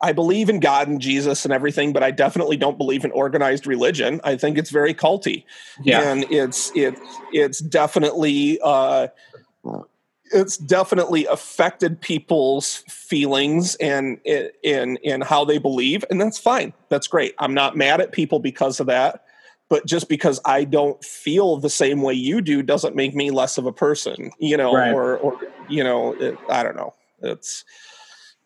B: I believe in God and Jesus and everything, but I definitely don't believe in organized religion. I think it's very culty. Yeah. And it's it it's definitely uh it's definitely affected people's feelings and in in how they believe and that's fine. That's great. I'm not mad at people because of that but just because i don't feel the same way you do doesn't make me less of a person you know right. or or you know it, i don't know. It's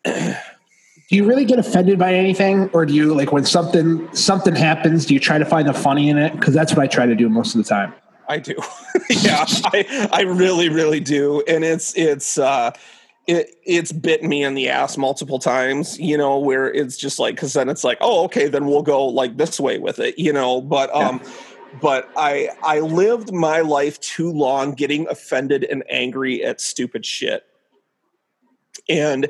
A: do you really get offended by anything or do you like when something something happens do you try to find the funny in it? Because that's what i try to do most of the time
B: I do. yeah, I I really really do, and it's it's uh, it it's bitten me in the ass multiple times. You know, where it's just like because then it's like, oh, okay, then we'll go like this way with it. You know, but um. Yeah. But I I lived my life too long getting offended and angry at stupid shit, and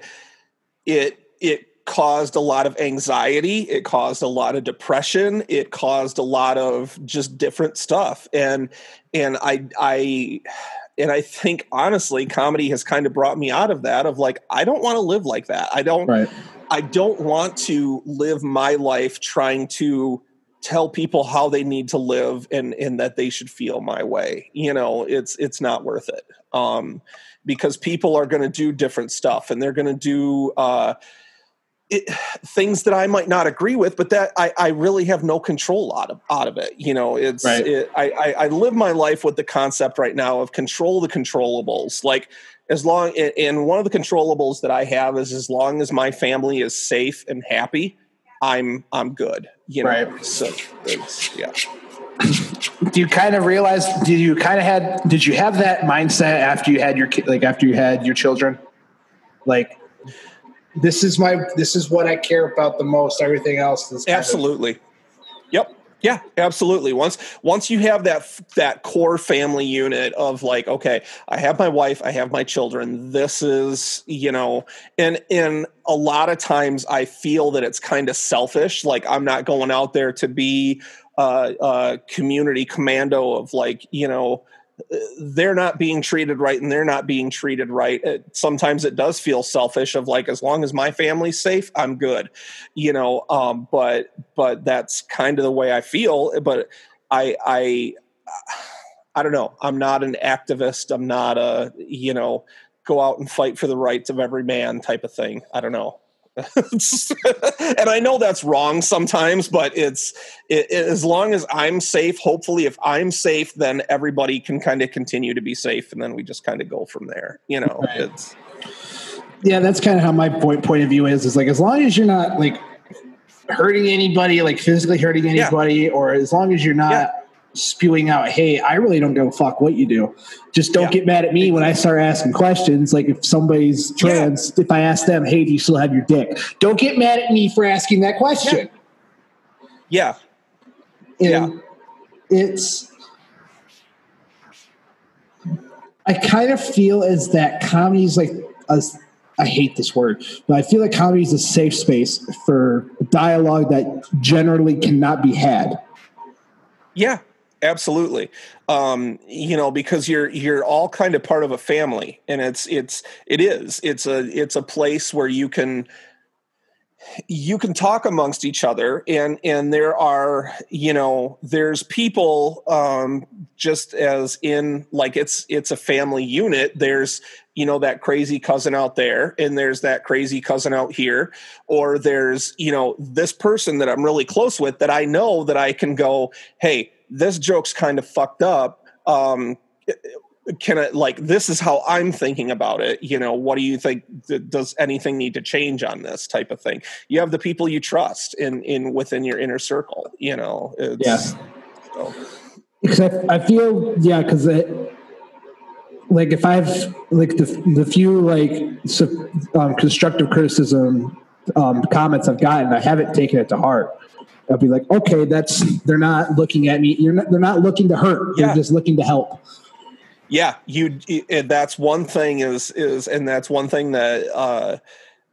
B: it it caused a lot of anxiety it caused a lot of depression it caused a lot of just different stuff. And and i i and i think honestly comedy has kind of brought me out of that of like i don't want to live like that. I don't right. i don't want to live my life trying to tell people how they need to live and and that they should feel my way. You know it's it's not worth it. Um because people are going to do different stuff and they're going to do uh it, things that I might not agree with, but that I, I really have no control out of out of it. You know, it's right. it, I, I, I live my life with the concept right now of control the controllables. Like as long and one of the controllables that I have is as long as my family is safe and happy, I'm I'm good. You know, right. so yeah.
A: Do you kind of realize? Did you kind of had? Did you have that mindset after you had your like after you had your children? Like this is my this is what I care about the most. Everything else is
B: absolutely. Of-
A: yep.
B: Yeah, absolutely. Once once you have that that core family unit of like, okay, I have my wife, I have my children. This is, you know, and and a lot of times I feel that it's kind of selfish. Like I'm not going out there to be a, a community commando of like, you know, they're not being treated right and they're not being treated right. It, sometimes it does feel selfish of like as long as my family's safe i'm good you know um, but but that's kind of the way i feel but i i i don't know. I'm not an activist. I'm not a you know go out and fight for the rights of every man type of thing. I don't know and I know that's wrong sometimes, but it's it, it, as long as I'm safe. Hopefully, if I'm safe, then everybody can kind of continue to be safe, and then we just kind of go from there. You know, right. it's
A: yeah, that's kind of how my point point of view is. Is like as long as you're not like hurting anybody, like physically hurting anybody, yeah. or as long as you're not. Yeah spewing out, "Hey, I really don't give a fuck what you do. Just don't yeah. get mad at me when I start asking questions. Like if somebody's trans, yeah. if I ask them, "Hey, do you still have your dick?" Don't get mad at me for asking that question.
B: Yeah,
A: yeah. And. It's. I kind of feel as that comedy is like a, I hate this word, but I feel like comedy is a safe space for dialogue that generally cannot be had.
B: Yeah, absolutely. Um, you know because you're you're all kind of part of a family and it's it's it is. It's a it's a place where you can you can talk amongst each other and and there are you know there's people um just as in like it's it's a family unit. There's you know that crazy cousin out there and there's that crazy cousin out here or there's you know this person that I'm really close with that I know that I can go hey this joke's kind of fucked up. Um, can it like this is how i'm thinking about it you know what do you think does anything need to change on this type of thing you have the people you trust in in within your inner circle you know
A: yes so. because I, I feel yeah because like if i've like the, the few like um, constructive criticism um, comments i've gotten i haven't taken it to heart I'll be like, okay, that's they're not looking at me. You're not, they're not looking to hurt. Yeah. They're just looking to help.
B: Yeah, you. That's one thing is is, and that's one thing that uh,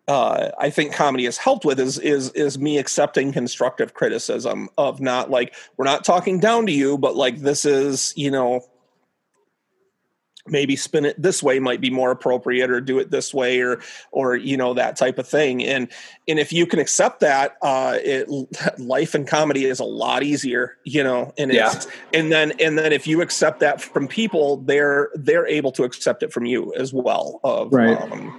B: uh, I think comedy has helped with is is is me accepting constructive criticism of not like we're not talking down to you, but like this is you know maybe spin it this way might be more appropriate or do it this way or or you know that type of thing and and if you can accept that uh it life and comedy is a lot easier you know and it's yeah. and then and then if you accept that from people they're they're able to accept it from you as well of
A: right um,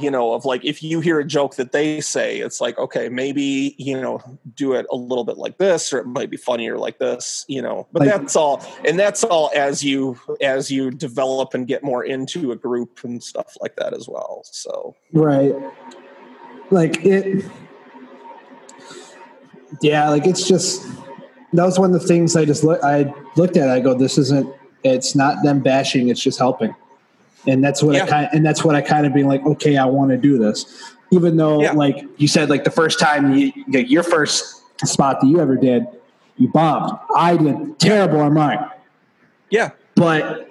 B: you know of like if you hear a joke that they say it's like okay maybe you know do it a little bit like this or it might be funnier like this you know. But like, that's all and that's all as you as you develop and get more into a group and stuff like that as well so.
A: Right. Like it yeah like it's just that was one of the things i just look i looked at i go this isn't it's not them bashing it's just helping and that's what yeah. I kind and that's what I kind of being like, okay, I want to do this, even though yeah. like you said, like the first time you, your first spot that you ever did, you bombed. I did terrible on mine.
B: Yeah,
A: but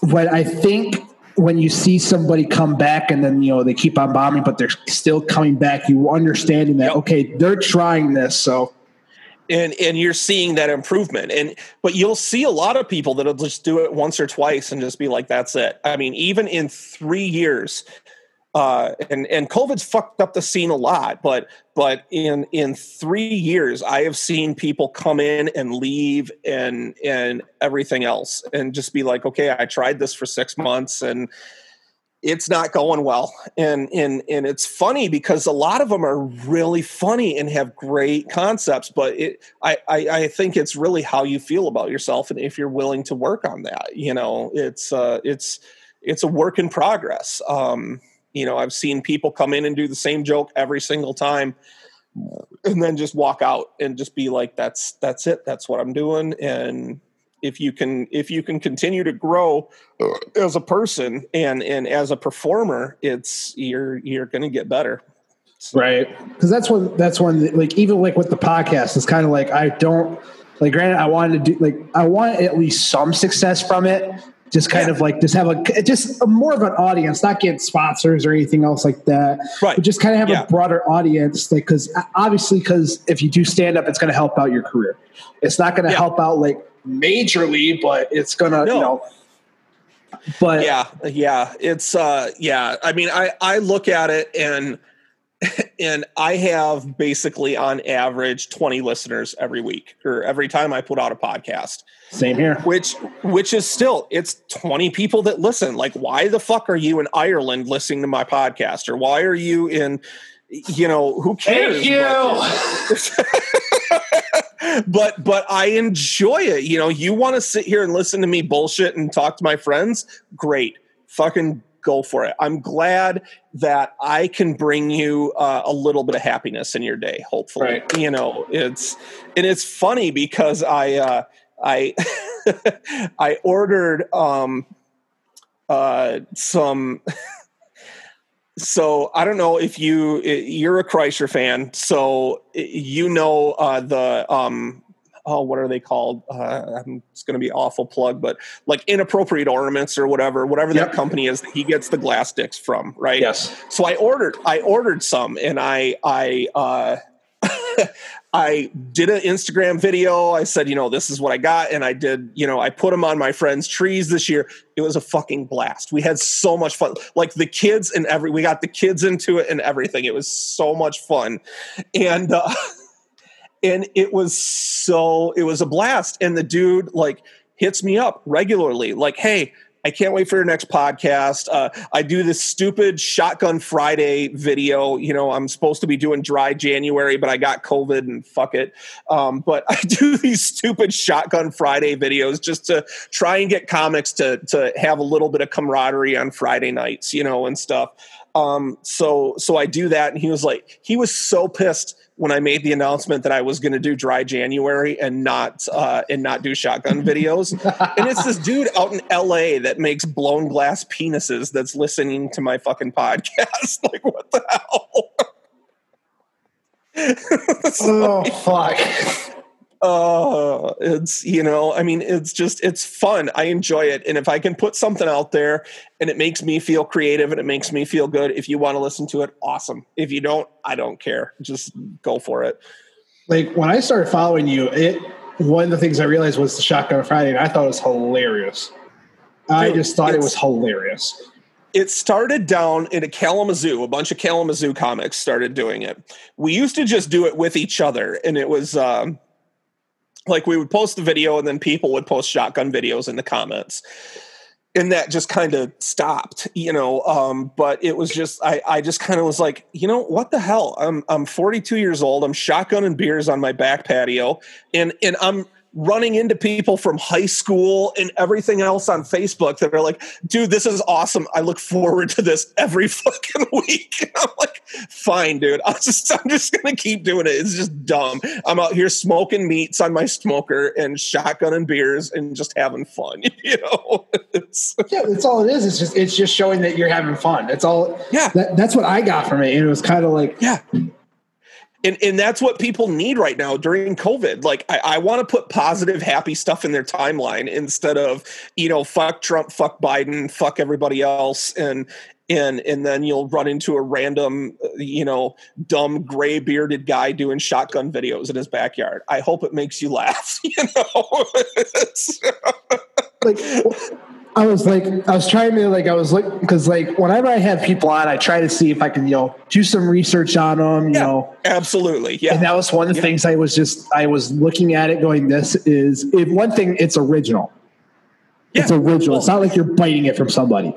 A: what I think when you see somebody come back and then you know they keep on bombing, but they're still coming back, you understanding that yep. okay, they're trying this, so
B: and and you're seeing that improvement. And but you'll see a lot of people that'll just do it once or twice and just be like that's it. I mean even in three years uh, and and COVID's fucked up the scene a lot, but but in in three years, I have seen people come in and leave and and everything else, and just be like, okay, I tried this for six months, and it's not going well. And and and it's funny because a lot of them are really funny and have great concepts but it I, I i think it's really how you feel about yourself and if you're willing to work on that you know? It's uh it's it's a work in progress. Um you know i've seen people come in and do the same joke every single time and then just walk out and just be like that's that's it. That's what i'm doing. And if you can if you can continue to grow uh, as a person and and as a performer it's you're you're going to get better
A: right because that's when that's when like even like with the podcast it's kind of like i don't like granted i wanted to do like i want at least some success from it just kind
B: Yeah.
A: of like just have a just a more of an audience not get sponsors or anything else like that
B: Right.
A: but just kind of have
B: Yeah.
A: a broader audience like because obviously because if you do stand up it's going to help out your career it's not going to
B: Yeah.
A: help out like majorly but it's going to
B: No.
A: you know. But
B: yeah yeah it's uh yeah i mean i i look at it and and i have basically on average 20 listeners every week or every time i put out a podcast.
A: Same here.
B: Which which is still it's 20 people that listen. Like why the fuck are you in ireland listening to my podcast? Or why are you in you know who cares?
A: Thank you
B: but but I enjoy it. You know, you want to sit here and listen to me bullshit and talk to my friends? Great. Fucking go for it. I'm glad that I can bring you uh, a little bit of happiness in your day, hopefully.
A: Right.
B: You know, it's and it's funny because I uh I I ordered um uh some so I don't know if you you're a Kreischer fan, so you know uh, the um oh what are they called? Uh, I'm it's going to be awful plug, but like inappropriate ornaments or whatever, whatever
A: Yep.
B: that company is that he gets the glass sticks from, right?
A: yes
B: So I ordered I ordered some and I I uh I did an Instagram video. I said, you know, this is what I got and I did, you know, I put them on my friends' trees this year. It was a fucking blast. We had so much fun. Like the kids and every we got the kids into it and everything. It was so much fun. And uh and it was so it was a blast and the dude like hits me up regularly like hey i can't wait for your next podcast. Uh, i do this stupid shotgun friday video. You know i'm supposed to be doing dry january but i got covid and fuck it. Um, but i do these stupid shotgun friday videos just to try and get comics to to have a little bit of camaraderie on friday nights you know and stuff. Um, so so i do that and he was like he was so pissed when I made the announcement that I was going to do dry January and not uh, and not do shotgun videos. and it's this dude out in L.A. that makes blown glass penises that's listening to my fucking podcast. like, what the hell?
A: oh fuck
B: uh it's you know i mean it's just it's fun i enjoy it and if i can put something out there and it makes me feel creative and it makes me feel good if you want to listen to it awesome if you don't i don't care just go for it
A: like when I started following you, it one of the things I realized was the Shotgun Friday, and I thought it was hilarious. I just thought it was hilarious.
B: it started down in a Kalamazoo. A bunch of Kalamazoo comics started doing it. We used to just do it with each other, and it was um, like we would post the video, and then people would post shotgun videos in the comments. And that just kind of stopped, you know. Um, but it was just I, I just kind of was like, you know, what the hell? I'm I'm 42 years old. I'm shotgunning beers on my back patio, and and I'm running into people from high school and everything else on Facebook that are like, dude, this is awesome. I look forward to this every fucking week. And I'm like, fine, dude. I'll just I'm just gonna keep doing it. It's just dumb. I'm out here smoking meats on my smoker and shotgunning beers and just having fun. You know? It's,
A: Yeah, that's all it is. It's just it's just showing that you're having fun. That's all.
B: Yeah.
A: that, that's what I got from it. And it was kind of like,
B: yeah. And, and that's what people need right now during COVID. Like, I, I want to put positive, happy stuff in their timeline instead of, you know, fuck Trump, fuck Biden, fuck everybody else, and and and then you'll run into a random, you know, dumb gray bearded guy doing shotgun videos in his backyard. I hope it makes you laugh. You know,
A: like I was like I was trying to like I was like, because like whenever I have people on, I try to see if I can you know do some research on them. You
B: Yeah.
A: know,
B: absolutely, yeah.
A: and that was one of the
B: Yeah.
A: things I was just I was looking at it going, this is if one thing. It's original. It's
B: Yeah.
A: original. It's not like you're biting it from somebody.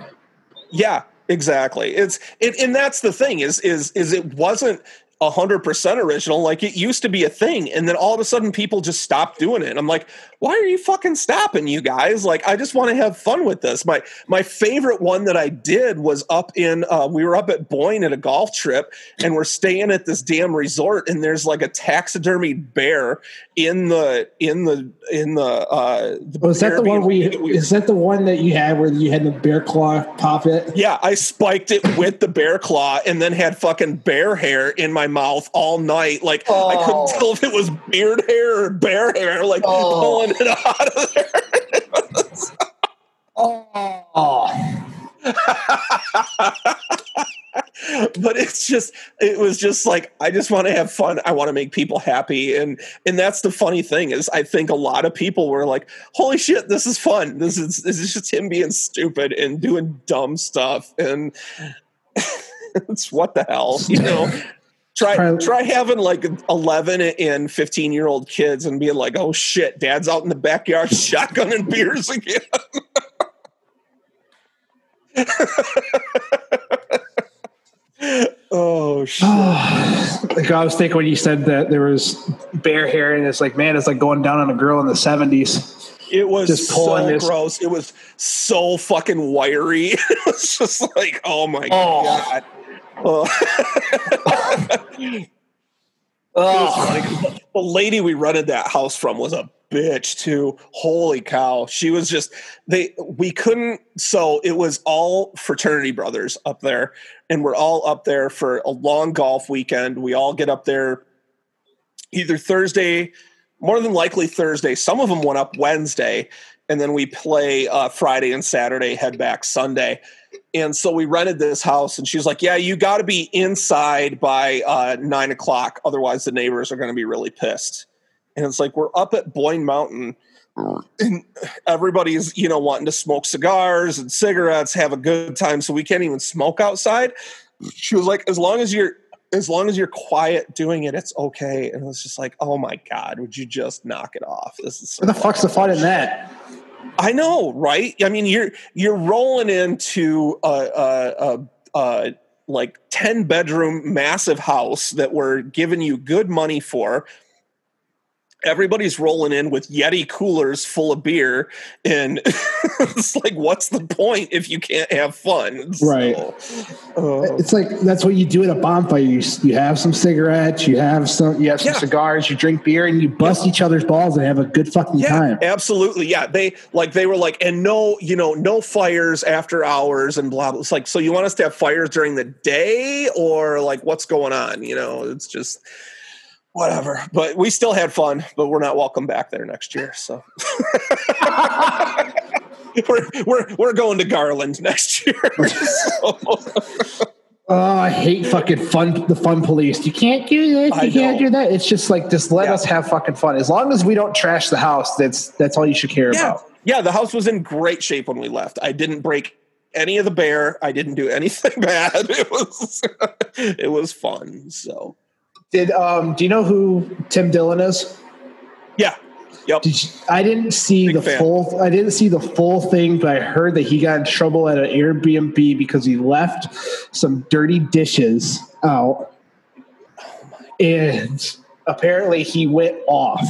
B: Yeah, exactly. It's it, and that's the thing is is is it wasn't 100% original like it used to be a thing and then all of a sudden people just stopped doing it and i'm like why are you fucking stopping you guys like i just want to have fun with this my my favorite one that i did was up in uh, we were up at boyne at a golf trip and we're staying at this damn resort and there's like a taxidermied bear in the in the in the uh the
A: Was that the one we,
B: we
A: is that the one that you had where you had the bear claw pop it?
B: yeah i spiked it with the bear claw and then had fucking bear hair in my mouth all night. Like i
C: Oh.
B: couldn't tell if it was beard hair or bear hair like
C: Oh.
B: pulling it out of there.
A: Oh,
B: but it's just it was just like i just want to have fun. I want to make people happy. And and that's the funny thing is i think a lot of people were like holy shit this is fun. This is this is just him being stupid and doing dumb stuff. And it's what the hell you know try
A: Probably-
B: try having like 11 and 15 year old kids and being like oh shit dad's out in the backyard shotgunning beers again oh shit
A: like I was thinking when you said that there was bear hair, and it's like, man, it's like going down on a girl in the seventies.
B: It was
A: Just
B: so
A: pulling this-
B: gross. It was so fucking wiry. It was just like, oh my
A: Oh.
B: god. Oh. Funny. The lady we rented that house from was a bitch too. Holy cow. She was just they we couldn't so it was all fraternity brothers up there and we're all up there for a long golf weekend. We all get up there either Thursday, more than likely Thursday. Some of them went up Wednesday and then we play uh, Friday and Saturday, head back Sunday. And so we rented this house, and she's like, "Yeah, you got to be inside by uh, nine o'clock, otherwise the neighbors are going to be really pissed." And it's like we're up at Boyne Mountain, and everybody's you know wanting to smoke cigars and cigarettes, have a good time, so we can't even smoke outside. She was like, "As long as you're." As long as you're quiet doing it, it's okay. And it was just like, oh my God, would you just knock it off? This is so
A: Where the fuck's the fun in that?
B: I know, right? I mean, you're you're rolling into a, a, a, a like ten bedroom massive house that we're giving you good money for. Everybody's rolling in with Yeti coolers full of beer, and it's like, what's the point if you can't have fun?
A: Right.
B: So, uh,
A: It's like that's what you do at a bonfire. You, you have some cigarettes, you have some, you have some
B: Yeah.
A: cigars, you drink beer, and you bust each other's balls and have a good fucking
B: yeah,
A: time.
B: absolutely. Yeah, they like they were like, and no, you know, no fires after hours and blah blah. It's like, so you want us to have fires during the day or like what's going on? You know, it's just whatever. But we still had fun, but we're not welcome back there next year. So we're we're we're going to Garland next year. So,
A: Oh, I hate fucking fun. The fun police. You can't do this.
B: I
A: You can't
B: know.
A: do that. It's just like just let
B: Yeah.
A: us have fucking fun. As long as we don't trash the house, that's that's all you should care
B: yeah,
A: about.
B: yeah. The house was in great shape when we left. I didn't break any of the bear. I didn't do anything bad. It was it was fun. So
A: Did um? Do you know who Tim Dillon is?
B: yeah, yep.
A: Did you, I didn't see
B: Big
A: the
B: fan.
A: full. I didn't see the full thing, but I heard that he got in trouble at an Airbnb because he left some dirty dishes out, and apparently he went off.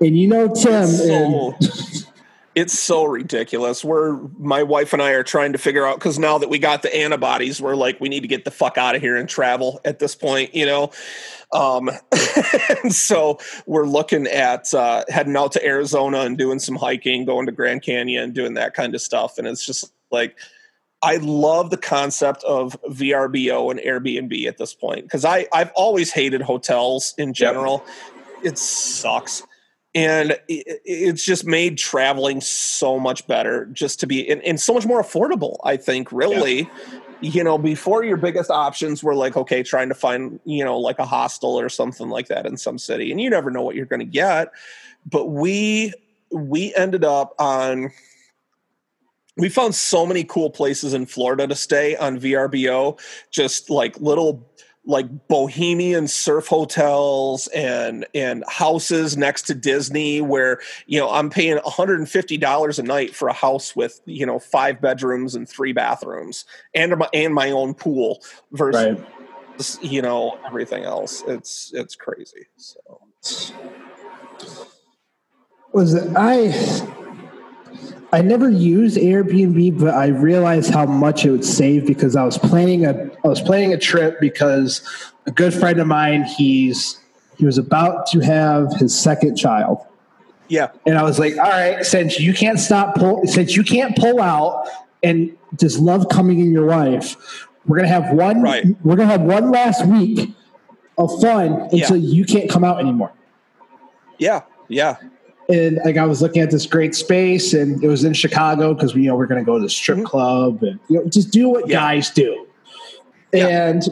A: And you know Tim,
B: so
A: and
B: it's so ridiculous. We're my wife and I are trying to figure out because now that we got the antibodies, we're like we need to get the fuck out of here and travel at this point, you know. Um, and so we're looking at uh, heading out to Arizona and doing some hiking, going to Grand Canyon, doing that kind of stuff, and it's just like. I love the concept of VRBO and Airbnb at this point because I I've always hated hotels in general. It sucks and it, it's just made traveling so much better just to be and, and so much more affordable i think really you know before your biggest options were like okay trying to find you know like a hostel or something like that in some city and you never know what you're going to get. But we we ended up on we found so many cool places in Florida to stay on VRBO, just like little like bohemian surf hotels and and houses next to Disney where you know I'm paying $150 a night for a house with you know five bedrooms and three bathrooms and my and my own pool versus
A: right.
B: you know everything else. It's it's crazy. So
A: was it I I never used Airbnb, but I realized how much it would save because I was planning a I was planning a trip because a good friend of mine he's he was about to have his second child.
B: Yeah.
A: And I was like, all right, since you can't stop pull since you can't pull out and just love coming in your life, we're gonna have one
B: Right.
A: we're gonna have one last week of fun until
B: Yeah.
A: you can't come out anymore.
B: Yeah. Yeah.
A: And like I was looking at this great space, and it was in Chicago because we you know we're going to go to the strip
B: Mhm.
A: club and you know just do what
B: Yeah.
A: guys do.
B: Yeah.
A: And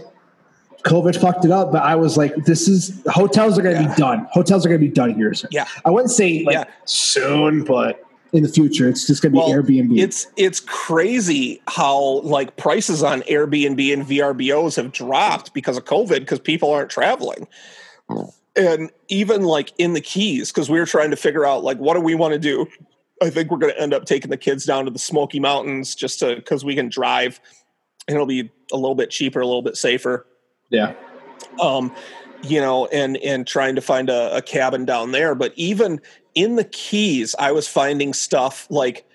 A: COVID fucked it up, but I was like, this is hotels are going to
B: Yeah.
A: be done. Hotels are going to be done here. soon.
B: Yeah.
A: I wouldn't say like soon, but in the future, it's just going to be Airbnb.
B: It's it's crazy how like prices on Airbnb and VRBOs have dropped because of COVID because people aren't traveling. And even like in the Keys, because we were trying to figure out like what do we want to do. I think we're going to end up taking the kids down to the Smoky Mountains just to because we can drive and it'll be a little bit cheaper, a little bit safer
A: yeah,
B: um, you know, and and trying to find a, a cabin down there. But even in the Keys, I was finding stuff like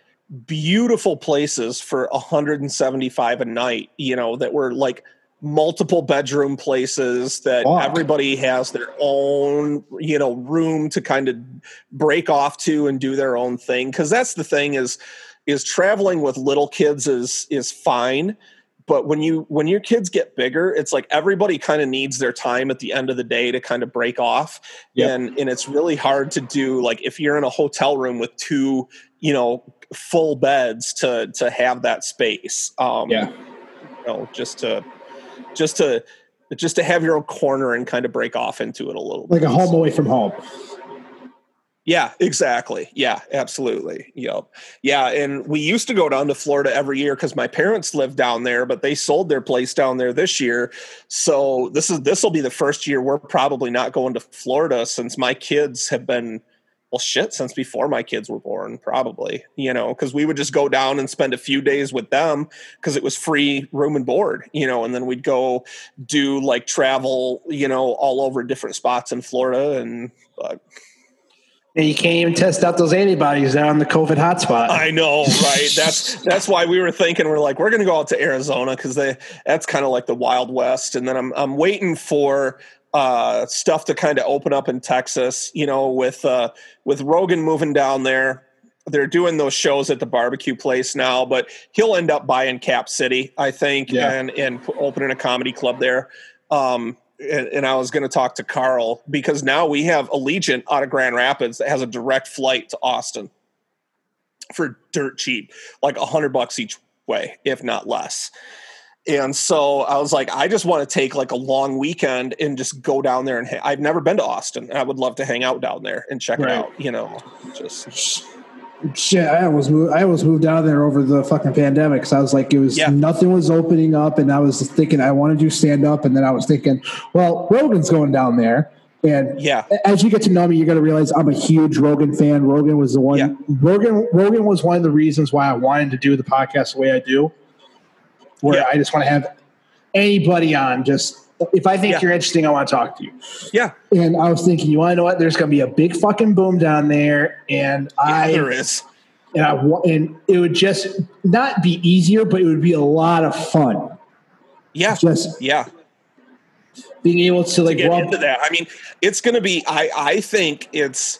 B: beautiful places for 175 a night. You know, that were like multiple bedroom places that everybody has their own you know room to kind of break off to and do their own thing. Because that's the thing is is traveling with little kids is is fine but when you when your kids get bigger it's like everybody kind of needs their time at the end of the day to kind of break off.
A: Yep.
B: and and it's really hard to do like if you're in a hotel room with two you know full beds to to have that space um
A: yeah,
B: you know just to just to just to have your own corner and kind of break off into it a little
A: like
B: bit.
A: a home away from home.
B: Yeah, exactly. Yeah, absolutely. Yep. Yeah, and we used to go down to Florida every year because my parents lived down there, but they sold their place down there this year. So this is this will be the first year we're probably not going to Florida since my kids have been well shit since before my kids were born probably you know because we would just go down and spend a few days with them because it was free room and board you know and then we'd go do like travel you know all over different spots in florida and but
A: And you can't even test out those antibodies down the COVID hotspot.
B: I know, right? That's that's why we were thinking we're like we're going to go out to Arizona because they that's kind of like the Wild West, and then I'm I'm waiting for uh, stuff to kind of open up in Texas. You know, with uh, with Rogan moving down there, they're doing those shows at the barbecue place now, but he'll end up buying Cap City, I think,
A: Yeah.
B: and and opening a comedy club there. Um, and, and I was going to talk to Carl because now we have Allegiant out of Grand Rapids that has a direct flight to Austin for dirt cheap, like a hundred bucks each way, if not less. And so I was like, I just want to take like a long weekend and just go down there and ha- I've never been to Austin. I would love to hang out down there and check
A: Right.
B: it out. You know, just
A: Shit, I almost moved. I almost moved down there over the fucking pandemic because I was like, it was
B: Yeah.
A: nothing was opening up, and I was thinking I want to do stand up, and then I was thinking, well, Rogan's going down there, and
B: yeah,
A: as you get to know me, you're going to realize I'm a huge Rogan fan. Rogan was the one.
B: Yeah.
A: Rogan Rogan was one of the reasons why I wanted to do the podcast the way I do, where
B: Yeah.
A: I just want to have anybody on. Just if I think
B: Yeah.
A: you're interesting, I want to talk to you.
B: yeah,
A: And I was thinking, you want to know what? There's going to be a big fucking boom down there, and
B: yeah
A: I
B: there is.
A: and I and it would just not be easier, but it would be a lot of fun.
B: Yeah,
A: Just
B: yeah.
A: being able to like
B: get
A: rub,
B: into that. I mean, it's going to be. I I think it's.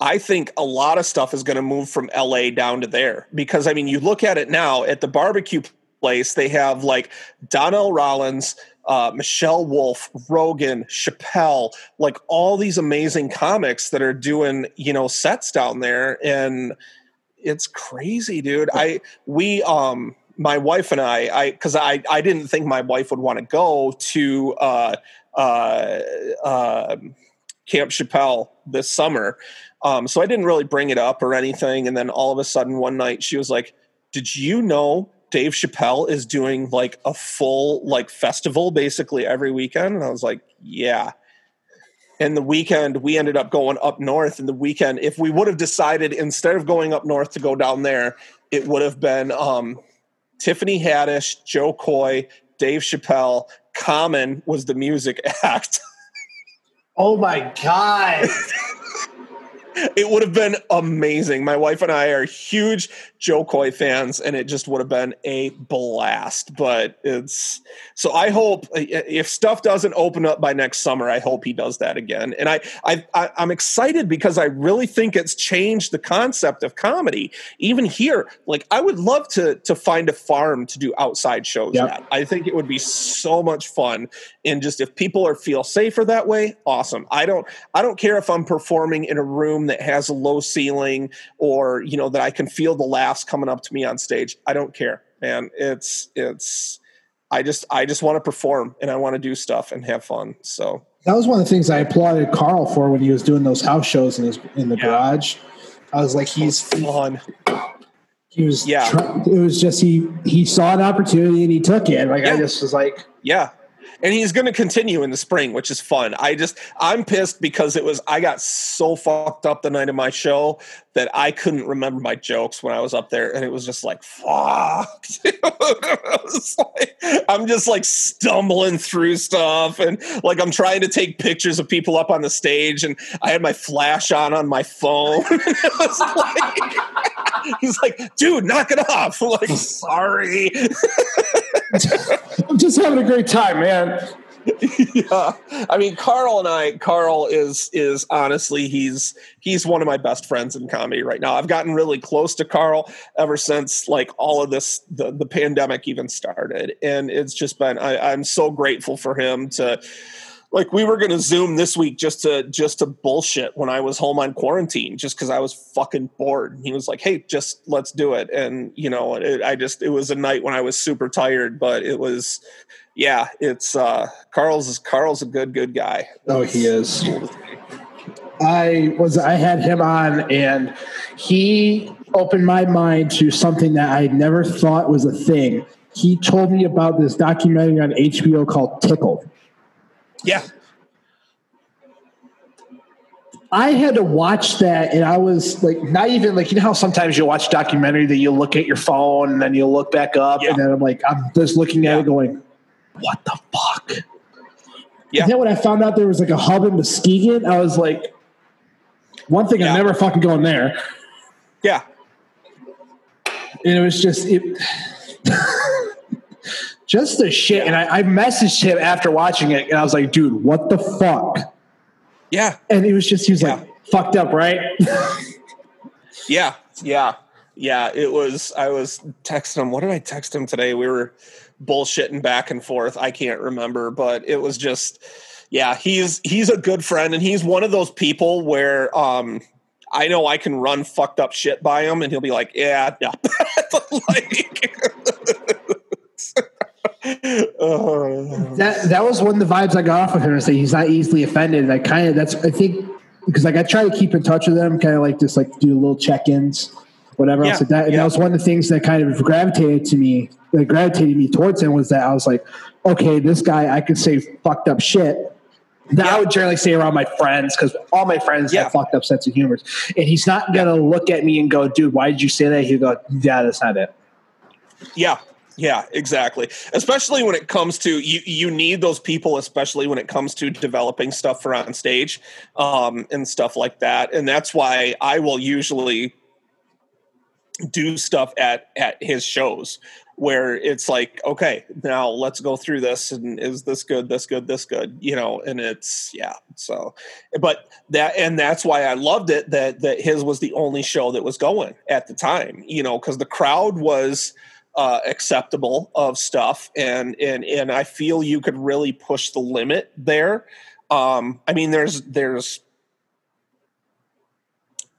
B: I think a lot of stuff is going to move from LA down to there because I mean, you look at it now at the barbecue place. They have like Donnell Rawlings, uh, Michelle Wolf, Rogan, Chappelle, like all these amazing comics that are doing you know sets down there, and it's crazy, dude. I we um my wife and I I because I I didn't think my wife would want to go to uh uh, uh, Camp Chappelle this summer. Um, so I didn't really bring it up or anything. And then all of a sudden one night she was like, Did you know Dave Chappelle is doing like a full like festival basically every weekend? And I was like, Yeah. And the weekend we ended up going up north. And the weekend, if we would have decided instead of going up north to go down there, it would have been um, Tiffany Haddish, Jo Koy, Dave Chappelle, Common was the music act.
A: Oh my god.
B: it would have been amazing. My wife and I are huge Jo Koy fans, and it just would have been a blast. But it's so I hope uh, if stuff doesn't open up by next summer, I hope he does that again. And I, I, I am excited because I really think it's changed the concept of comedy. Even here, like I would love to to find a farm to do outside shows yep. at. I think it would be so much fun. And just if people are feel safer that way, awesome. I don't I don't care if I'm performing in a room that has a low ceiling or you know that I can feel the laughs coming up to me on stage. I don't care, man. It's it's I just I just want to perform and I want to do stuff and have fun. So
A: that was one of the things I applauded Carl for when he was doing those house shows in his in the yeah. garage. I was like, he's
B: fun.
A: He was yeah. It was just he he saw an opportunity and he took it. Like yeah. I just was like,
B: yeah and he's going to continue in the spring, which is fun. I just I'm pissed because it was I got so fucked up the night of my show that I couldn't remember my jokes when I was up there, and it was just like fuck. like, I'm just like stumbling through stuff, and like I'm trying to take pictures of people up on the stage, and I had my flash on on my phone. like, he's like, dude, knock it off. I'm like, sorry.
A: I'm just having a great time, man.
B: yeah. I mean carl and i carl is is honestly he's he's one of my best friends in comedy right now. I've gotten really close to carl ever since like all of this the, the pandemic even started. And it's just been I, i'm so grateful for him to like we were going to zoom this week just to just to bullshit when i was home on quarantine just because i was fucking bored. He was like hey just let's do it. And you know it, i just it was a night when i was super tired but it was yeah it's uh carl's carl's a good good guy.
A: Oh he is. I was i had him on and he opened my mind to something that i never thought was a thing. He told me about this documentary on hbo called tickled
B: yeah.
A: I had to watch that, and I was like, not even like you know how sometimes you watch documentary that you look at your phone and then you look back up, yeah. and then I'm like, I'm just looking at yeah. it going, what the fuck? Yeah. And then when I found out there was like a hub in Muskegon, I was like, one thing, yeah. I'm never fucking going there.
B: Yeah.
A: And it was just it. Just the shit. And I, I messaged him after watching it, and I was like, dude, what the fuck?
B: Yeah.
A: And it was just, he was yeah. like, fucked up, right?
B: yeah. Yeah. Yeah. It was, I was texting him. What did I text him today? We were bullshitting back and forth. I can't remember, but it was just, yeah, he's, he's a good friend. And he's one of those people where, um, I know I can run fucked up shit by him, and he'll be like, "Yeah, no." like, Oh.
A: that that was one of the vibes I got off of him. Is that he's not easily offended. I kind of that's I think because like I try to keep in touch with them, kind of like just like do little check ins, whatever yeah, else like that. And yeah. that was one of the things that kind of gravitated to me, that gravitated me towards him was that I was like, okay, this guy I could say fucked up shit. That yeah. I would generally say around my friends because all my friends have fucked up sense of humor, and he's not gonna look at me and go, "Dude, why did you say that?" He'll go, "Yeah, that's not it."
B: Yeah, yeah, exactly. Especially when it comes to you, you need those people, especially when it comes to developing stuff for on stage um, and stuff like that. And that's why I will usually do stuff at at his shows where it's like, okay, now let's go through this, and is this good, this good, this good, you know? And it's yeah. So, but that and that's why I loved it that that his was the only show that was going at the time, you know, because the crowd was uh, acceptable of stuff, and and and I feel you could really push the limit there. Um, I mean, there's there's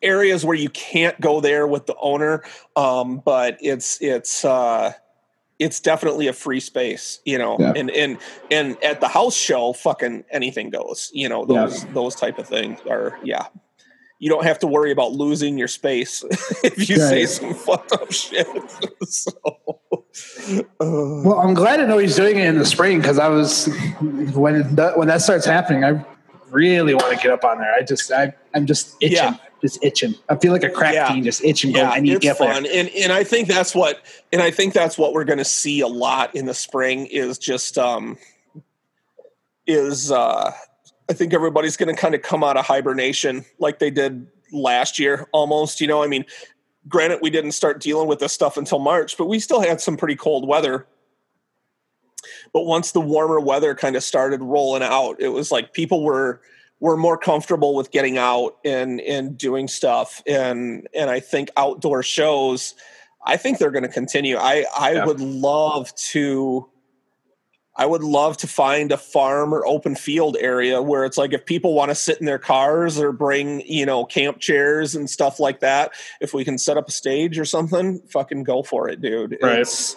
B: areas where you can't go there with the owner, um, but it's it's uh, it's definitely a free space, you know. Yeah. And and and at the house show, fucking anything goes. You know, those yeah. those type of things are yeah you don't have to worry about losing your space if you say some fucked up shit. so,
A: uh, well, I'm glad to know he's doing it in the spring because I was when that, when that starts happening, I really want to get up on there. I just I I'm just itching, yeah. just itching. I feel like a crack yeah. just itching. Yeah, I need to get fun,
B: there. and and I think that's what and I think that's what we're going to see a lot in the spring is just um is uh, I think everybody's going to kind of come out of hibernation like they did last year almost. You know, I mean, granted, we didn't start dealing with this stuff until March, but we still had some pretty cold weather. But once the warmer weather kind of started rolling out, it was like people were were more comfortable with getting out and and doing stuff and and I think outdoor shows I think they're going to continue. I I yeah. would love to I would love to find a farm or open field area where it's like if people want to sit in their cars or bring, you know, camp chairs and stuff like that, if we can set up a stage or something, fucking go for it, dude.
A: Right.
B: It's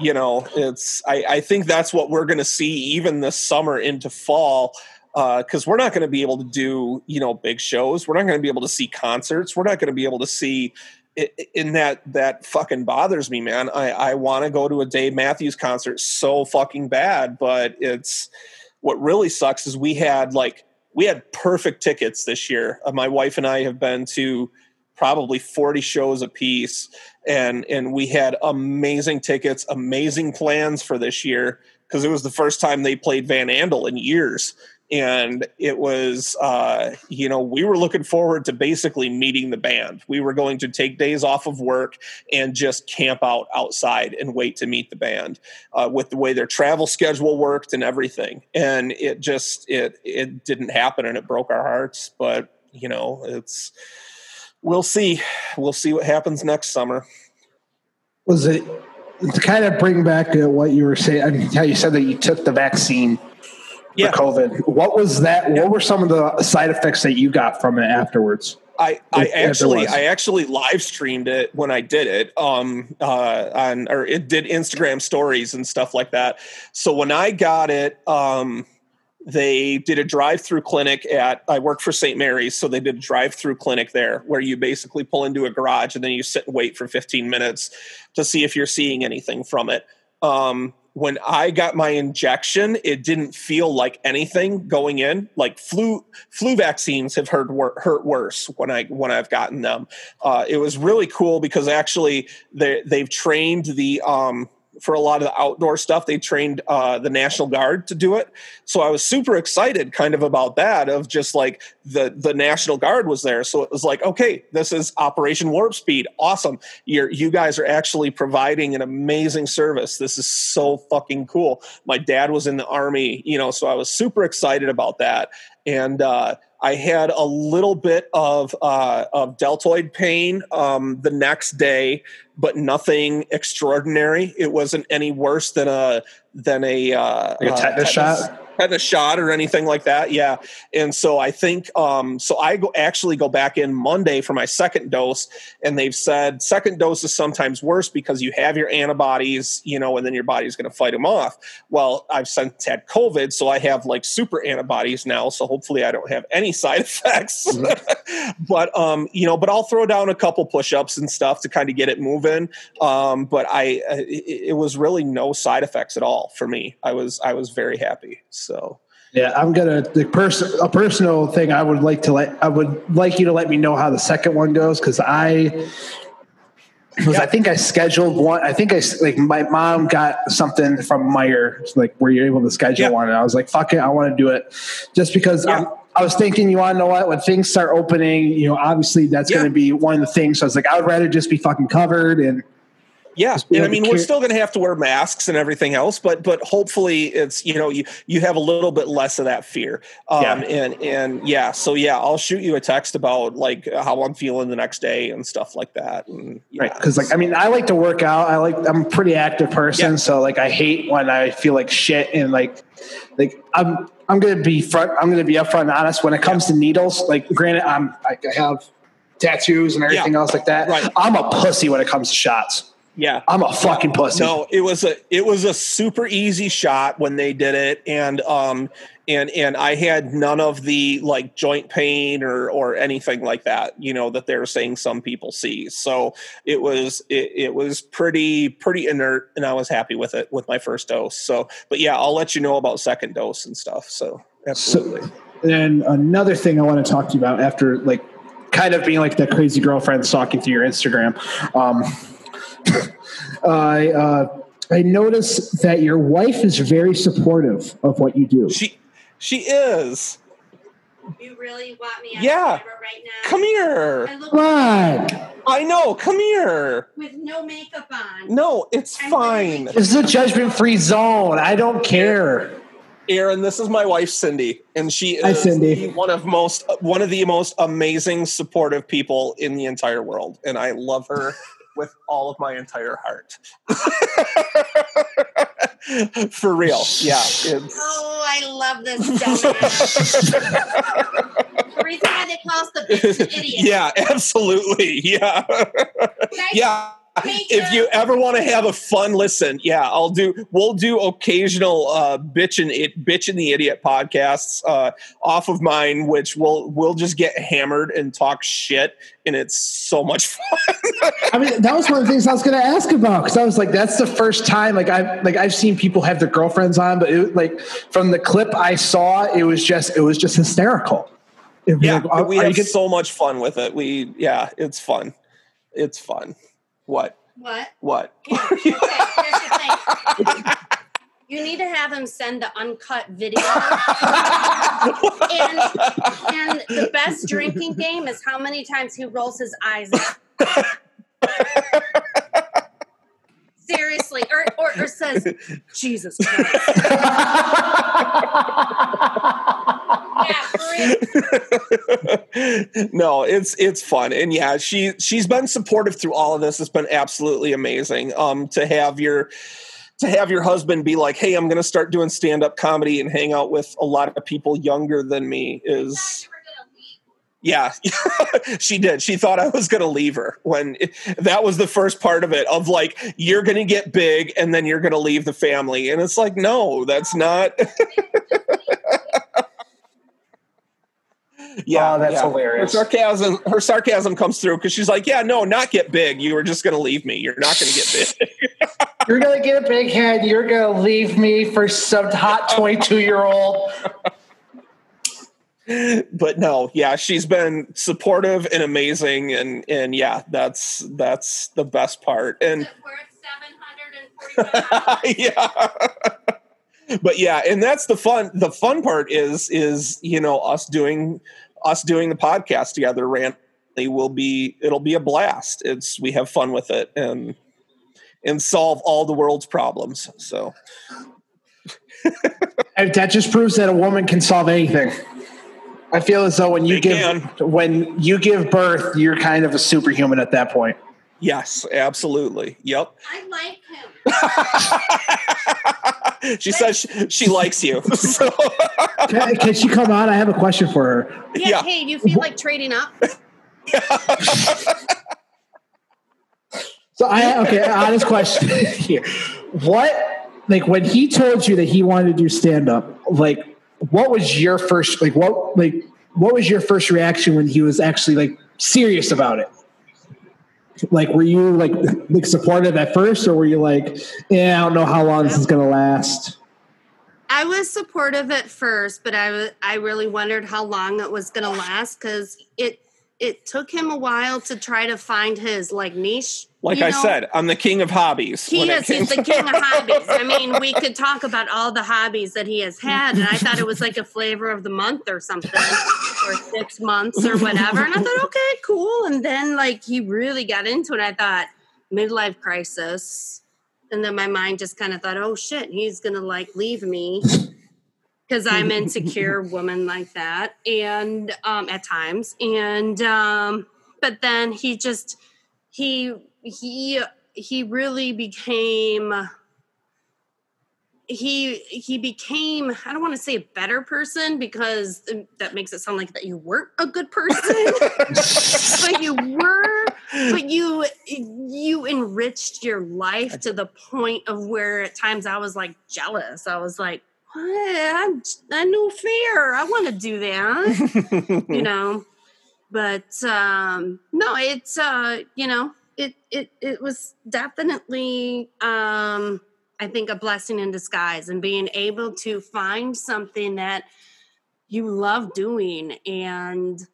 B: you know, it's I, I think that's what we're gonna see even this summer into fall. because uh, we're not going to be able to do you know big shows we're not going to be able to see concerts we're not going to be able to see in that that fucking bothers me, man. I I want to go to a Dave Matthews concert so fucking bad, but it's what really sucks is we had like we had perfect tickets this year. Uh, my wife and I have been to probably 40 shows a piece and and we had amazing tickets, amazing plans for this year because it was the first time they played Van Andel in years and it was uh, you know we were looking forward to basically meeting the band. We were going to take days off of work and just camp out outside and wait to meet the band uh, with the way their travel schedule worked and everything. And it just it it didn't happen and it broke our hearts but you know it's we'll see. We'll see what happens next summer.
A: Was it to kind of bring back what you were saying I mean, how you said that you took the vaccine yeah. COVID. What was that? What were some of the side effects that you got from it afterwards?
B: I, I actually I actually live streamed it when I did it um uh on or it did Instagram stories and stuff like that. So when I got it um they did a drive-through clinic at I work for St. Mary's, so they did a drive-through clinic there where you basically pull into a garage and then you sit and wait for 15 minutes to see if you're seeing anything from it. Um, when I got my injection, it didn't feel like anything going in. Like flu flu vaccines have hurt hurt worse when I when I've gotten them. Uh, it was really cool because actually they they've trained the um, for a lot of the outdoor stuff. They trained uh, the National Guard to do it, so I was super excited, kind of about that. Of just like the the National Guard was there, so it was like, okay, this is Operation Warp Speed, awesome. You're you guys are actually providing an amazing service. This is so fucking cool. My dad was in the army, you know, so I was super excited about that, and. uh I had a little bit of uh, of deltoid pain um, the next day, but nothing extraordinary. It wasn't any worse than a than a, uh,
A: like a tetanus, uh, shot
B: had a shot or anything like that. Yeah. And so I think, um, so I go actually go back in Monday for my second dose and they've said second dose is sometimes worse because you have your antibodies, you know, and then your body's going to fight them off. Well, I've since had COVID, so I have like super antibodies now. So hopefully I don't have any side effects, mm-hmm. but, um, you know, but I'll throw down a couple push-ups and stuff to kind of get it moving. Um, but I, uh, it, it was really no side effects at all for me. I was, I was very happy. So
A: yeah, I'm gonna the person a personal thing. I would like to let I would like you to let me know how the second one goes because I because yeah. I think I scheduled one. I think I like my mom got something from Meijer, like where you're able to schedule yeah. one, and I was like, "Fuck it, I want to do it," just because yeah. i was thinking, you want to know what? When things start opening, you know, obviously that's going to be one of the things. So I was like, I would rather just be fucking covered and
B: yeah, and I mean we're still going to have to wear masks and everything else, but but hopefully it's you know you you have a little bit less of that fear. Um, yeah. and and yeah, so yeah, I'll shoot you a text about like how I'm feeling the next day and stuff like that. And,
A: yeah, right, because like I mean I like to work out. I like I'm a pretty active person, yeah. so like I hate when I feel like shit and like like I'm I'm gonna be front. I'm gonna be upfront and honest when it comes to needles. Like granted, I'm I have tattoos and everything else like that. Right. I'm a pussy when it comes to shots.
B: Yeah,
A: I'm a fucking pussy.
B: No, it was a it was a super easy shot when they did it, and um and and I had none of the like joint pain or or anything like that. You know that they're saying some people see. So it was it, it was pretty pretty inert, and I was happy with it with my first dose. So, but yeah, I'll let you know about second dose and stuff. So absolutely. So,
A: and another thing I want to talk to you about after like kind of being like that crazy girlfriend stalking through your Instagram. Um, I uh, I notice that your wife is very supportive of what you do.
B: She She is.
C: You really want me on
B: Yeah.
C: camera right now?
B: Come here.
C: I look
A: What?
B: I know. Come here.
C: with no makeup on.
B: No, it's
C: I'm
B: fine.
A: This is a judgment free zone. I don't care.
B: Aaron, this is my wife Cindy, and she
A: Hi,
B: is
A: Cindy.
B: one of most one of the most amazing supportive people in the entire world, and I love her with all of my entire heart. For real, yeah. It's,
C: Oh, I love this dumbass. the reason why they call us the bitch idiot.
B: yeah, absolutely, yeah, yeah. If you ever want to have a fun listen, yeah, I'll do. We'll do occasional uh, bitch and it, bitch and the idiot podcasts uh, off of mine, which we'll we'll just get hammered and talk shit, and it's so much fun.
A: I mean, that was one of the things I was going to ask about because I was like, that's the first time like I've like I've seen people have their girlfriends on, but it, like from the clip I saw, it was just it was just hysterical. It'd
B: yeah,
A: like,
B: we
A: are you
B: have
A: get-
B: so much fun with it. We yeah, it's fun. It's fun. What?
C: What?
B: What?
C: Okay, here's the thing. You need to have him send the uncut video. and, and the best drinking game is how many times he rolls his eyes up. Seriously, or, or, or says, Jesus Christ. Yeah, for real.
B: no, it's it's fun, and yeah, she she's been supportive through all of this. It's been absolutely amazing. Um, to have your to have your husband be like, "Hey, I'm going to start doing stand up comedy and hang out with a lot of people younger than me," is yeah, she did. She thought I was going to leave her when it, that was the first part of it of like, you're going to get big and then you're going to leave the family. And it's like, no, that's not. yeah,
A: Oh, that's
B: yeah.
A: hilarious.
B: Her sarcasm, her sarcasm comes through because she's like, yeah, no, not get big. You were just going to leave me. You're not going to get big.
A: You're gonna get a big head. You're gonna leave me for some hot 22 year old.
B: but no, yeah, she's been supportive and amazing. And, and yeah, that's, that's the best part. And,
C: Worth 745
B: yeah but yeah and that's the fun the fun part is is you know us doing us doing the podcast together randomly will be it'll be a blast it's we have fun with it and and solve all the world's problems so
A: And that just proves that a woman can solve anything. I feel as though when you
B: They
A: give
B: can.
A: when you give birth, you're kind of a superhuman at that point.
B: yes absolutely yep
C: I like him.
B: she says she, she likes you so
A: Can, can she come on? I have a question for her.
C: Yeah,
B: Yeah.
C: hey, do you feel like trading up?
A: So I okay, honest question here. What like when he told you that he wanted to do stand up, like what was your first like what like what was your first reaction when he was actually like serious about it? Like were you like like supportive at first or were you like, yeah, I don't know how long this is gonna last?
C: I was supportive at first, but I I really wondered how long it was going to last because it it took him a while to try to find his like niche.
B: like
C: you
B: i
C: know?
B: said i'm the king of hobbies
C: He is. He's the king of hobbies. I mean, we could talk about all the hobbies that he has had, and I thought it was like a flavor of the month or something, or six months or whatever. And I thought, okay, cool. And then like he really got into it. I thought midlife crisis, and then my mind just kind of thought, oh shit, he's gonna like leave me because I'm insecure woman like that, and um, at times, and um, but then he just he he he really became he he became i don't want to say a better person because that makes it sound like that you weren't a good person but you were but you you enriched your life to the point of where at times i was like jealous. I was like what? I'm i know fair i want to do that you know? But um no it's uh you know it it it was definitely um i think a blessing in disguise and being able to find something that you love doing and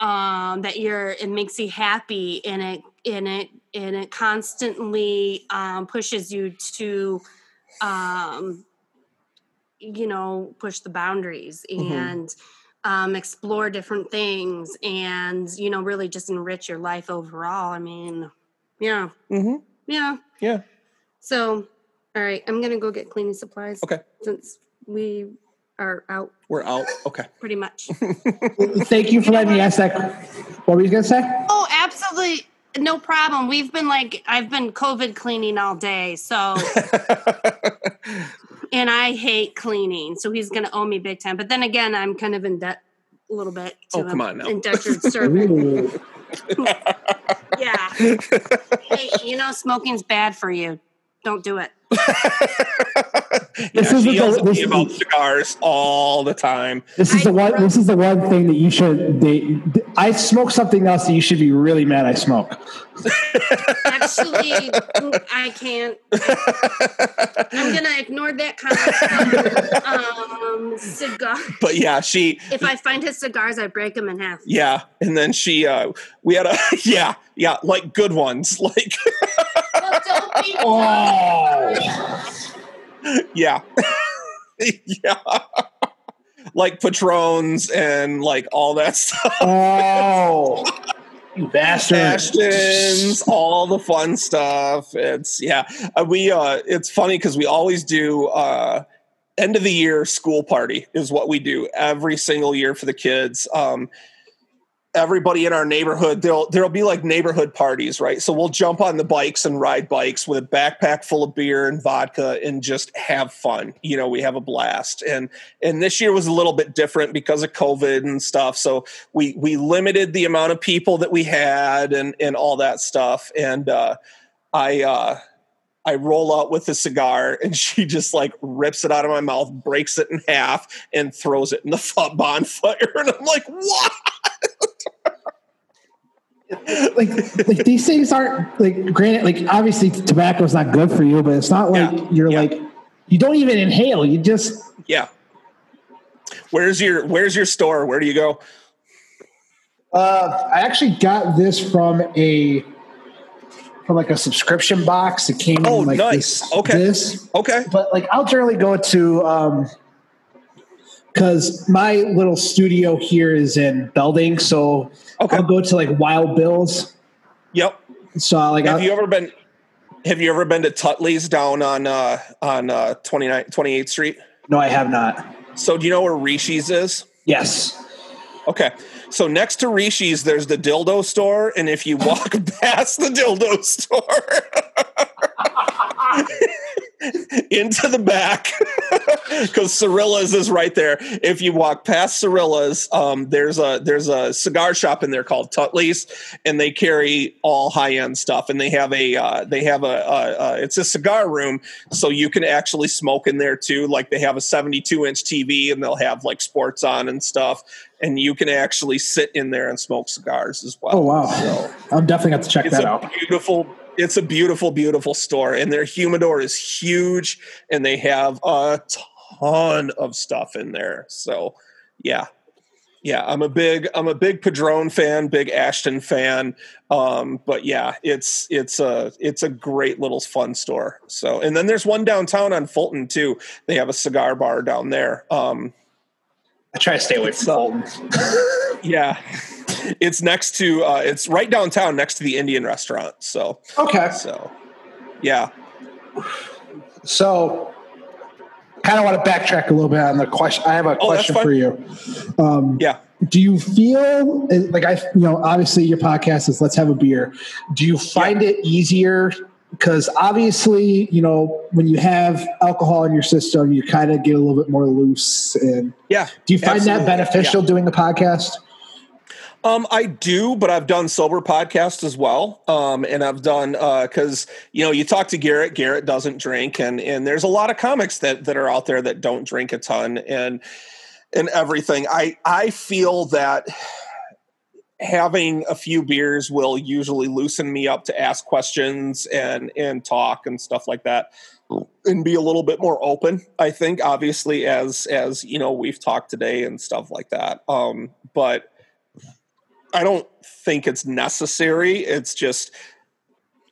C: um that you're it makes you happy and it and it and it constantly um pushes you to um you know push the boundaries
B: Mhm.
C: and um, explore different things and you know really just enrich your life overall i mean yeah
B: hmm
C: yeah
B: Yeah.
C: so all right i'm gonna go get cleaning supplies
B: Okay.
C: since we are out
B: We're out. Okay.
C: pretty much
A: Thank you for letting me ask that. What were you gonna say?
C: oh absolutely no problem we've been like i've been covid cleaning all day so and I hate cleaning, so he's going to owe me big time. But then again, I'm kind of in debt a little bit. To
B: Oh, come on now.
C: indentured servant. Yeah. Hey, you know, smoking's bad for you. Don't do it.
B: yeah,
A: This
B: she
A: isn't
B: yells
A: the-
B: at me
A: this-
B: about cigars all the time.
A: This is
C: I
A: the one. This is the one thing that you should. They, I smoke something else that you should be really mad. I smoke.
C: Actually, I can't. I'm going to ignore that comment. Um, cigar.
B: But yeah, she
C: If I find his cigars, I break them in half.
B: yeah, and then she uh we had a yeah, yeah, like good ones. Like
C: Don't be
A: Oh,
B: yeah. yeah. like Padrons and like all that stuff.
A: oh, you bastard!
B: All the fun stuff. It's yeah. Uh, we uh it's funny because we always do uh end of the year school party is what we do every single year for the kids. Um everybody in our neighborhood there'll there'll be like neighborhood parties right? So we'll jump on the bikes and ride bikes with a backpack full of beer and vodka and just have fun. You know we have a blast. And and this year was a little bit different because of covid and stuff. So we we limited the amount of people that we had and and all that stuff. And uh i uh I roll out with a cigar and she just like rips it out of my mouth, breaks it in half, and throws it in the bonfire. And I'm like, what?
A: like, like these things aren't like. Granted, like obviously tobacco is not good for you, but it's not like
B: Yeah,
A: you're
B: yeah.
A: like you don't even inhale. You just
B: Yeah. Where's your Where's your store? Where do you go?
A: Uh, I actually got this from a from like a subscription box. It came
B: Oh,
A: in like
B: nice.
A: this,
B: Okay.
A: this,
B: Okay.
A: but like I'll generally go to um because my little studio here is in Belding, so
B: Okay.
A: I'll go to like Wild Bills.
B: Yep.
A: So like
B: Have
A: I'll,
B: you ever been Have you ever been to Tutley's down on uh on uh 29 28th Street?
A: no, I have not.
B: So do you know where Rishi's is?
A: Yes.
B: Okay. So next to Rishi's, there's the dildo store, and if you walk past the dildo store into the back, because Cirilla's is right there. If you walk past Cirilla's, um, there's a there's a cigar shop in there called Tutley's, and they carry all high end stuff. And they have a uh, they have a, a, a it's a cigar room, so you can actually smoke in there too. Like they have a 72 inch TV, and they'll have like sports on and stuff and you can actually sit in there and smoke cigars as well.
A: Oh wow.
B: So
A: I'm definitely have to check that out.
B: beautiful it's a beautiful beautiful store and their humidor is huge and they have a ton of stuff in there. So yeah. Yeah, I'm a big I'm a big Padron fan, big Ashton fan. Um, but yeah, it's it's a it's a great little fun store. So and then there's one downtown on Fulton too. They have a cigar bar down there. Um,
A: I try to stay away from Fulton.
B: Yeah. It's next to uh it's right downtown next to the Indian restaurant. So
A: Okay.
B: so yeah.
A: So, kind of want to backtrack a little bit on the question. I have a
B: Oh,
A: question for you. Um,
B: Yeah.
A: do you feel like I, you know, obviously your podcast is let's have a beer. Do you find it easier? Because obviously, you know, when you have alcohol in your system, you kind of get a little bit more loose. And
B: Yeah.
A: do you find
B: absolutely.
A: that beneficial doing the podcast?
B: Um, I do, but I've done sober podcasts as well. Um, and I've done because you know you talk to Garrett. Garrett doesn't drink, and and there's a lot of comics that that are out there that don't drink a ton, and and everything. I I feel that having a few beers will usually loosen me up to ask questions and and talk and stuff like that and be a little bit more open i think obviously as as you know we've talked today and stuff like that um but I don't think it's necessary. It's just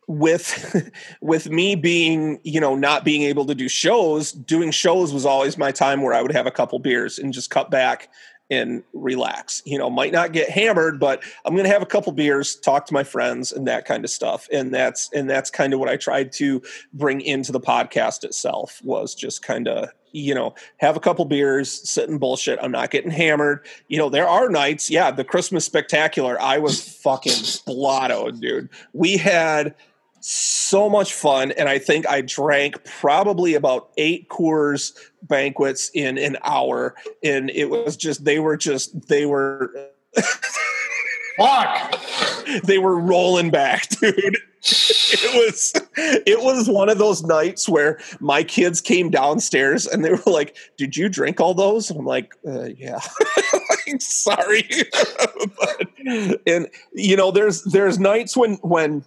B: with with me being you know not being able to do shows doing shows was always my time where i would have a couple beers and just cut back and relax. You know might not get hammered but i'm going to have a couple beers talk to my friends and that kind of stuff. And that's and that's kind of what i tried to bring into the podcast itself was just kind of you know have a couple beers sit and bullshit. I'm not getting hammered. You know there are nights yeah the christmas spectacular i was fucking blotto dude. We had so much fun. And I think I drank probably about eight Coors banquets in an hour. And it was just, they were just, they were.
D: Fuck.
B: They were rolling back, dude. It was it was one of those nights where my kids came downstairs and they were like, "Did you drink all those?" I'm like, uh, "Yeah." like, sorry, but, and you know, there's there's nights when when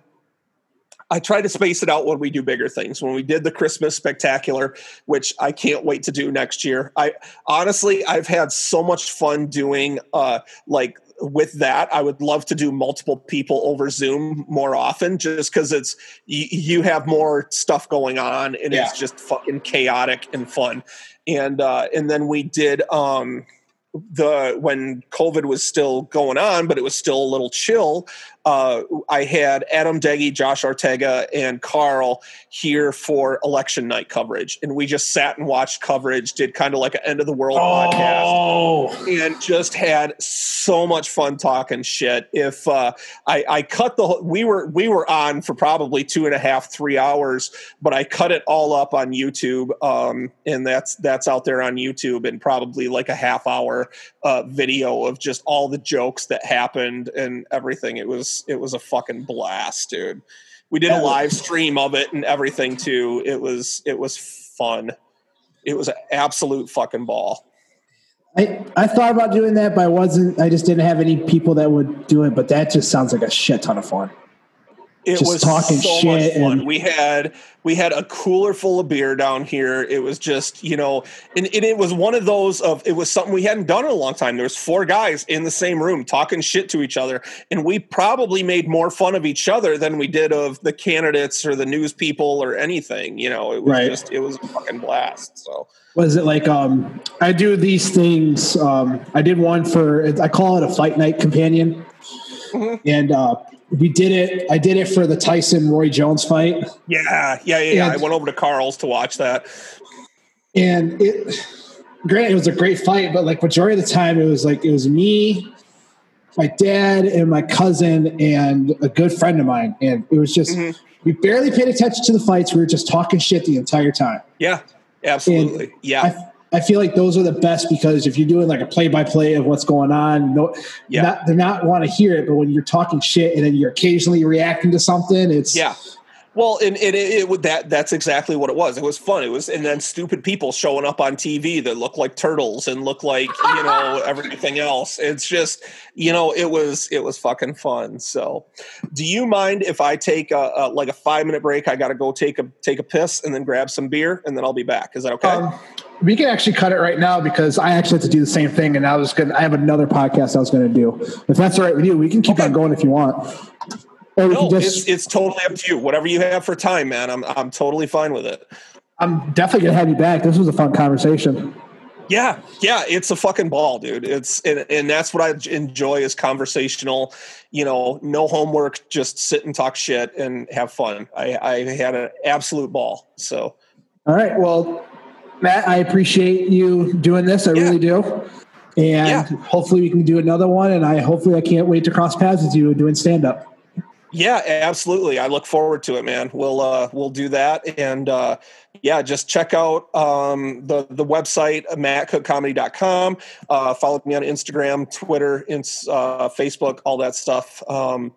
B: I try to space it out when we do bigger things. When we did the Christmas spectacular, which I can't wait to do next year. I honestly, I've had so much fun doing uh, like with that i would love to do multiple people over zoom more often just because it's you, you, have more stuff going on and yeah. it's just fucking chaotic and fun and uh and then we did um the when covid was still going on but it was still a little chill uh, I had Adam Deggy, Josh Ortega, and Carl here for election night coverage, and we just sat and watched coverage. Did kind of like an end of the world oh. podcast, and just had so much fun talking shit. If uh, I, I cut the, we were we were on for probably two and a half, three hours, but I cut it all up on YouTube, um, and that's that's out there on YouTube, and probably like a half hour uh, video of just all the jokes that happened and everything. It was it was a fucking blast, dude. We did a live stream of it and everything too. It was it was fun. It was an absolute fucking ball.
A: I, I thought about doing that, but I wasn't. I just didn't have any people that would do it. But that just sounds like a shit ton of fun.
B: It just was talking so shit. And, we had we had a cooler full of beer down here. It was just you know, and, and, it was one of those of it was something we hadn't done in a long time. There was four guys in the same room talking shit to each other, and we probably made more fun of each other than we did of the candidates or the news people or anything. You know, it was right. just it was a fucking blast. So
A: was it like um I do these things. Um I did one for I call it a fight night companion. Mm-hmm. And uh we did it. I did it for the Tyson Roy Jones fight.
B: Yeah, yeah, yeah. yeah. I went over to Carl's to watch that,
A: and it. Granted, it was a great fight, but like majority of the time, it was like it was me, my dad, and my cousin, and a good friend of mine, and it was just mm-hmm. we barely paid attention to the fights. We were just talking shit the entire time.
B: Yeah, absolutely. And yeah.
A: I, I feel like those are the best because if you're doing like a play by play of what's going on, no, yeah. not, they're not want to hear it, but when you're talking shit and then you're occasionally reacting to something, it's
B: yeah. Well, and, and it, it, that that's exactly what it was. It was fun. It was, and then stupid people showing up on TV that look like turtles and look like you know everything else. It's just you know it was it was fucking fun. So, do you mind if I take a, a like a five minute break? I got to go take a take a piss and then grab some beer and then I'll be back. Is that okay? Um,
A: we can actually cut it right now because I actually have to do the same thing, and I was going. To, I have another podcast I was going to do. If that's all right with you, we can keep okay. on going if you want.
B: Or no, just, it's, it's totally up to you. Whatever you have for time, man. I'm I'm totally fine with it.
A: I'm definitely gonna have you back. This was a fun conversation.
B: Yeah, yeah, it's a fucking ball, dude. It's and, and that's what I enjoy is conversational. You know, no homework, just sit and talk shit and have fun. I, I had an absolute ball. So,
A: all right, well, Matt, I appreciate you doing this. I yeah. really do. And yeah. hopefully we can do another one. And I hopefully I can't wait to cross paths with you doing stand up.
B: Yeah, absolutely. I look forward to it, man. We'll uh, we'll do that, and uh, yeah, just check out um, the the website mattcookcomedy.com. Uh, follow me on Instagram, Twitter, uh, Facebook, all that stuff. Um,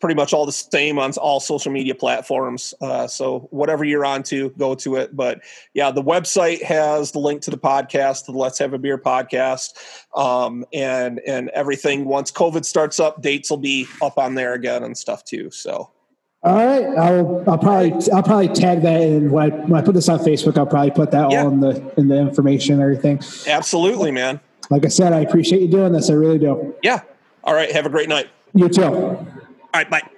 B: pretty much all the same on all social media platforms. Uh, so whatever you're on to, go to it. But yeah, the website has the link to the podcast, the Let's Have a Beer podcast, um, and and everything. Once COVID starts up, dates will be up on there again and stuff too. So.
A: All right, I'll, I'll probably I'll probably tag that in when I, when I put this on Facebook. I'll probably put that yeah. all in the in the information and everything.
B: Absolutely, man.
A: Like I said, I appreciate you doing this. I really do.
B: Yeah. All right. Have a great night.
A: You too.
B: Right, bye.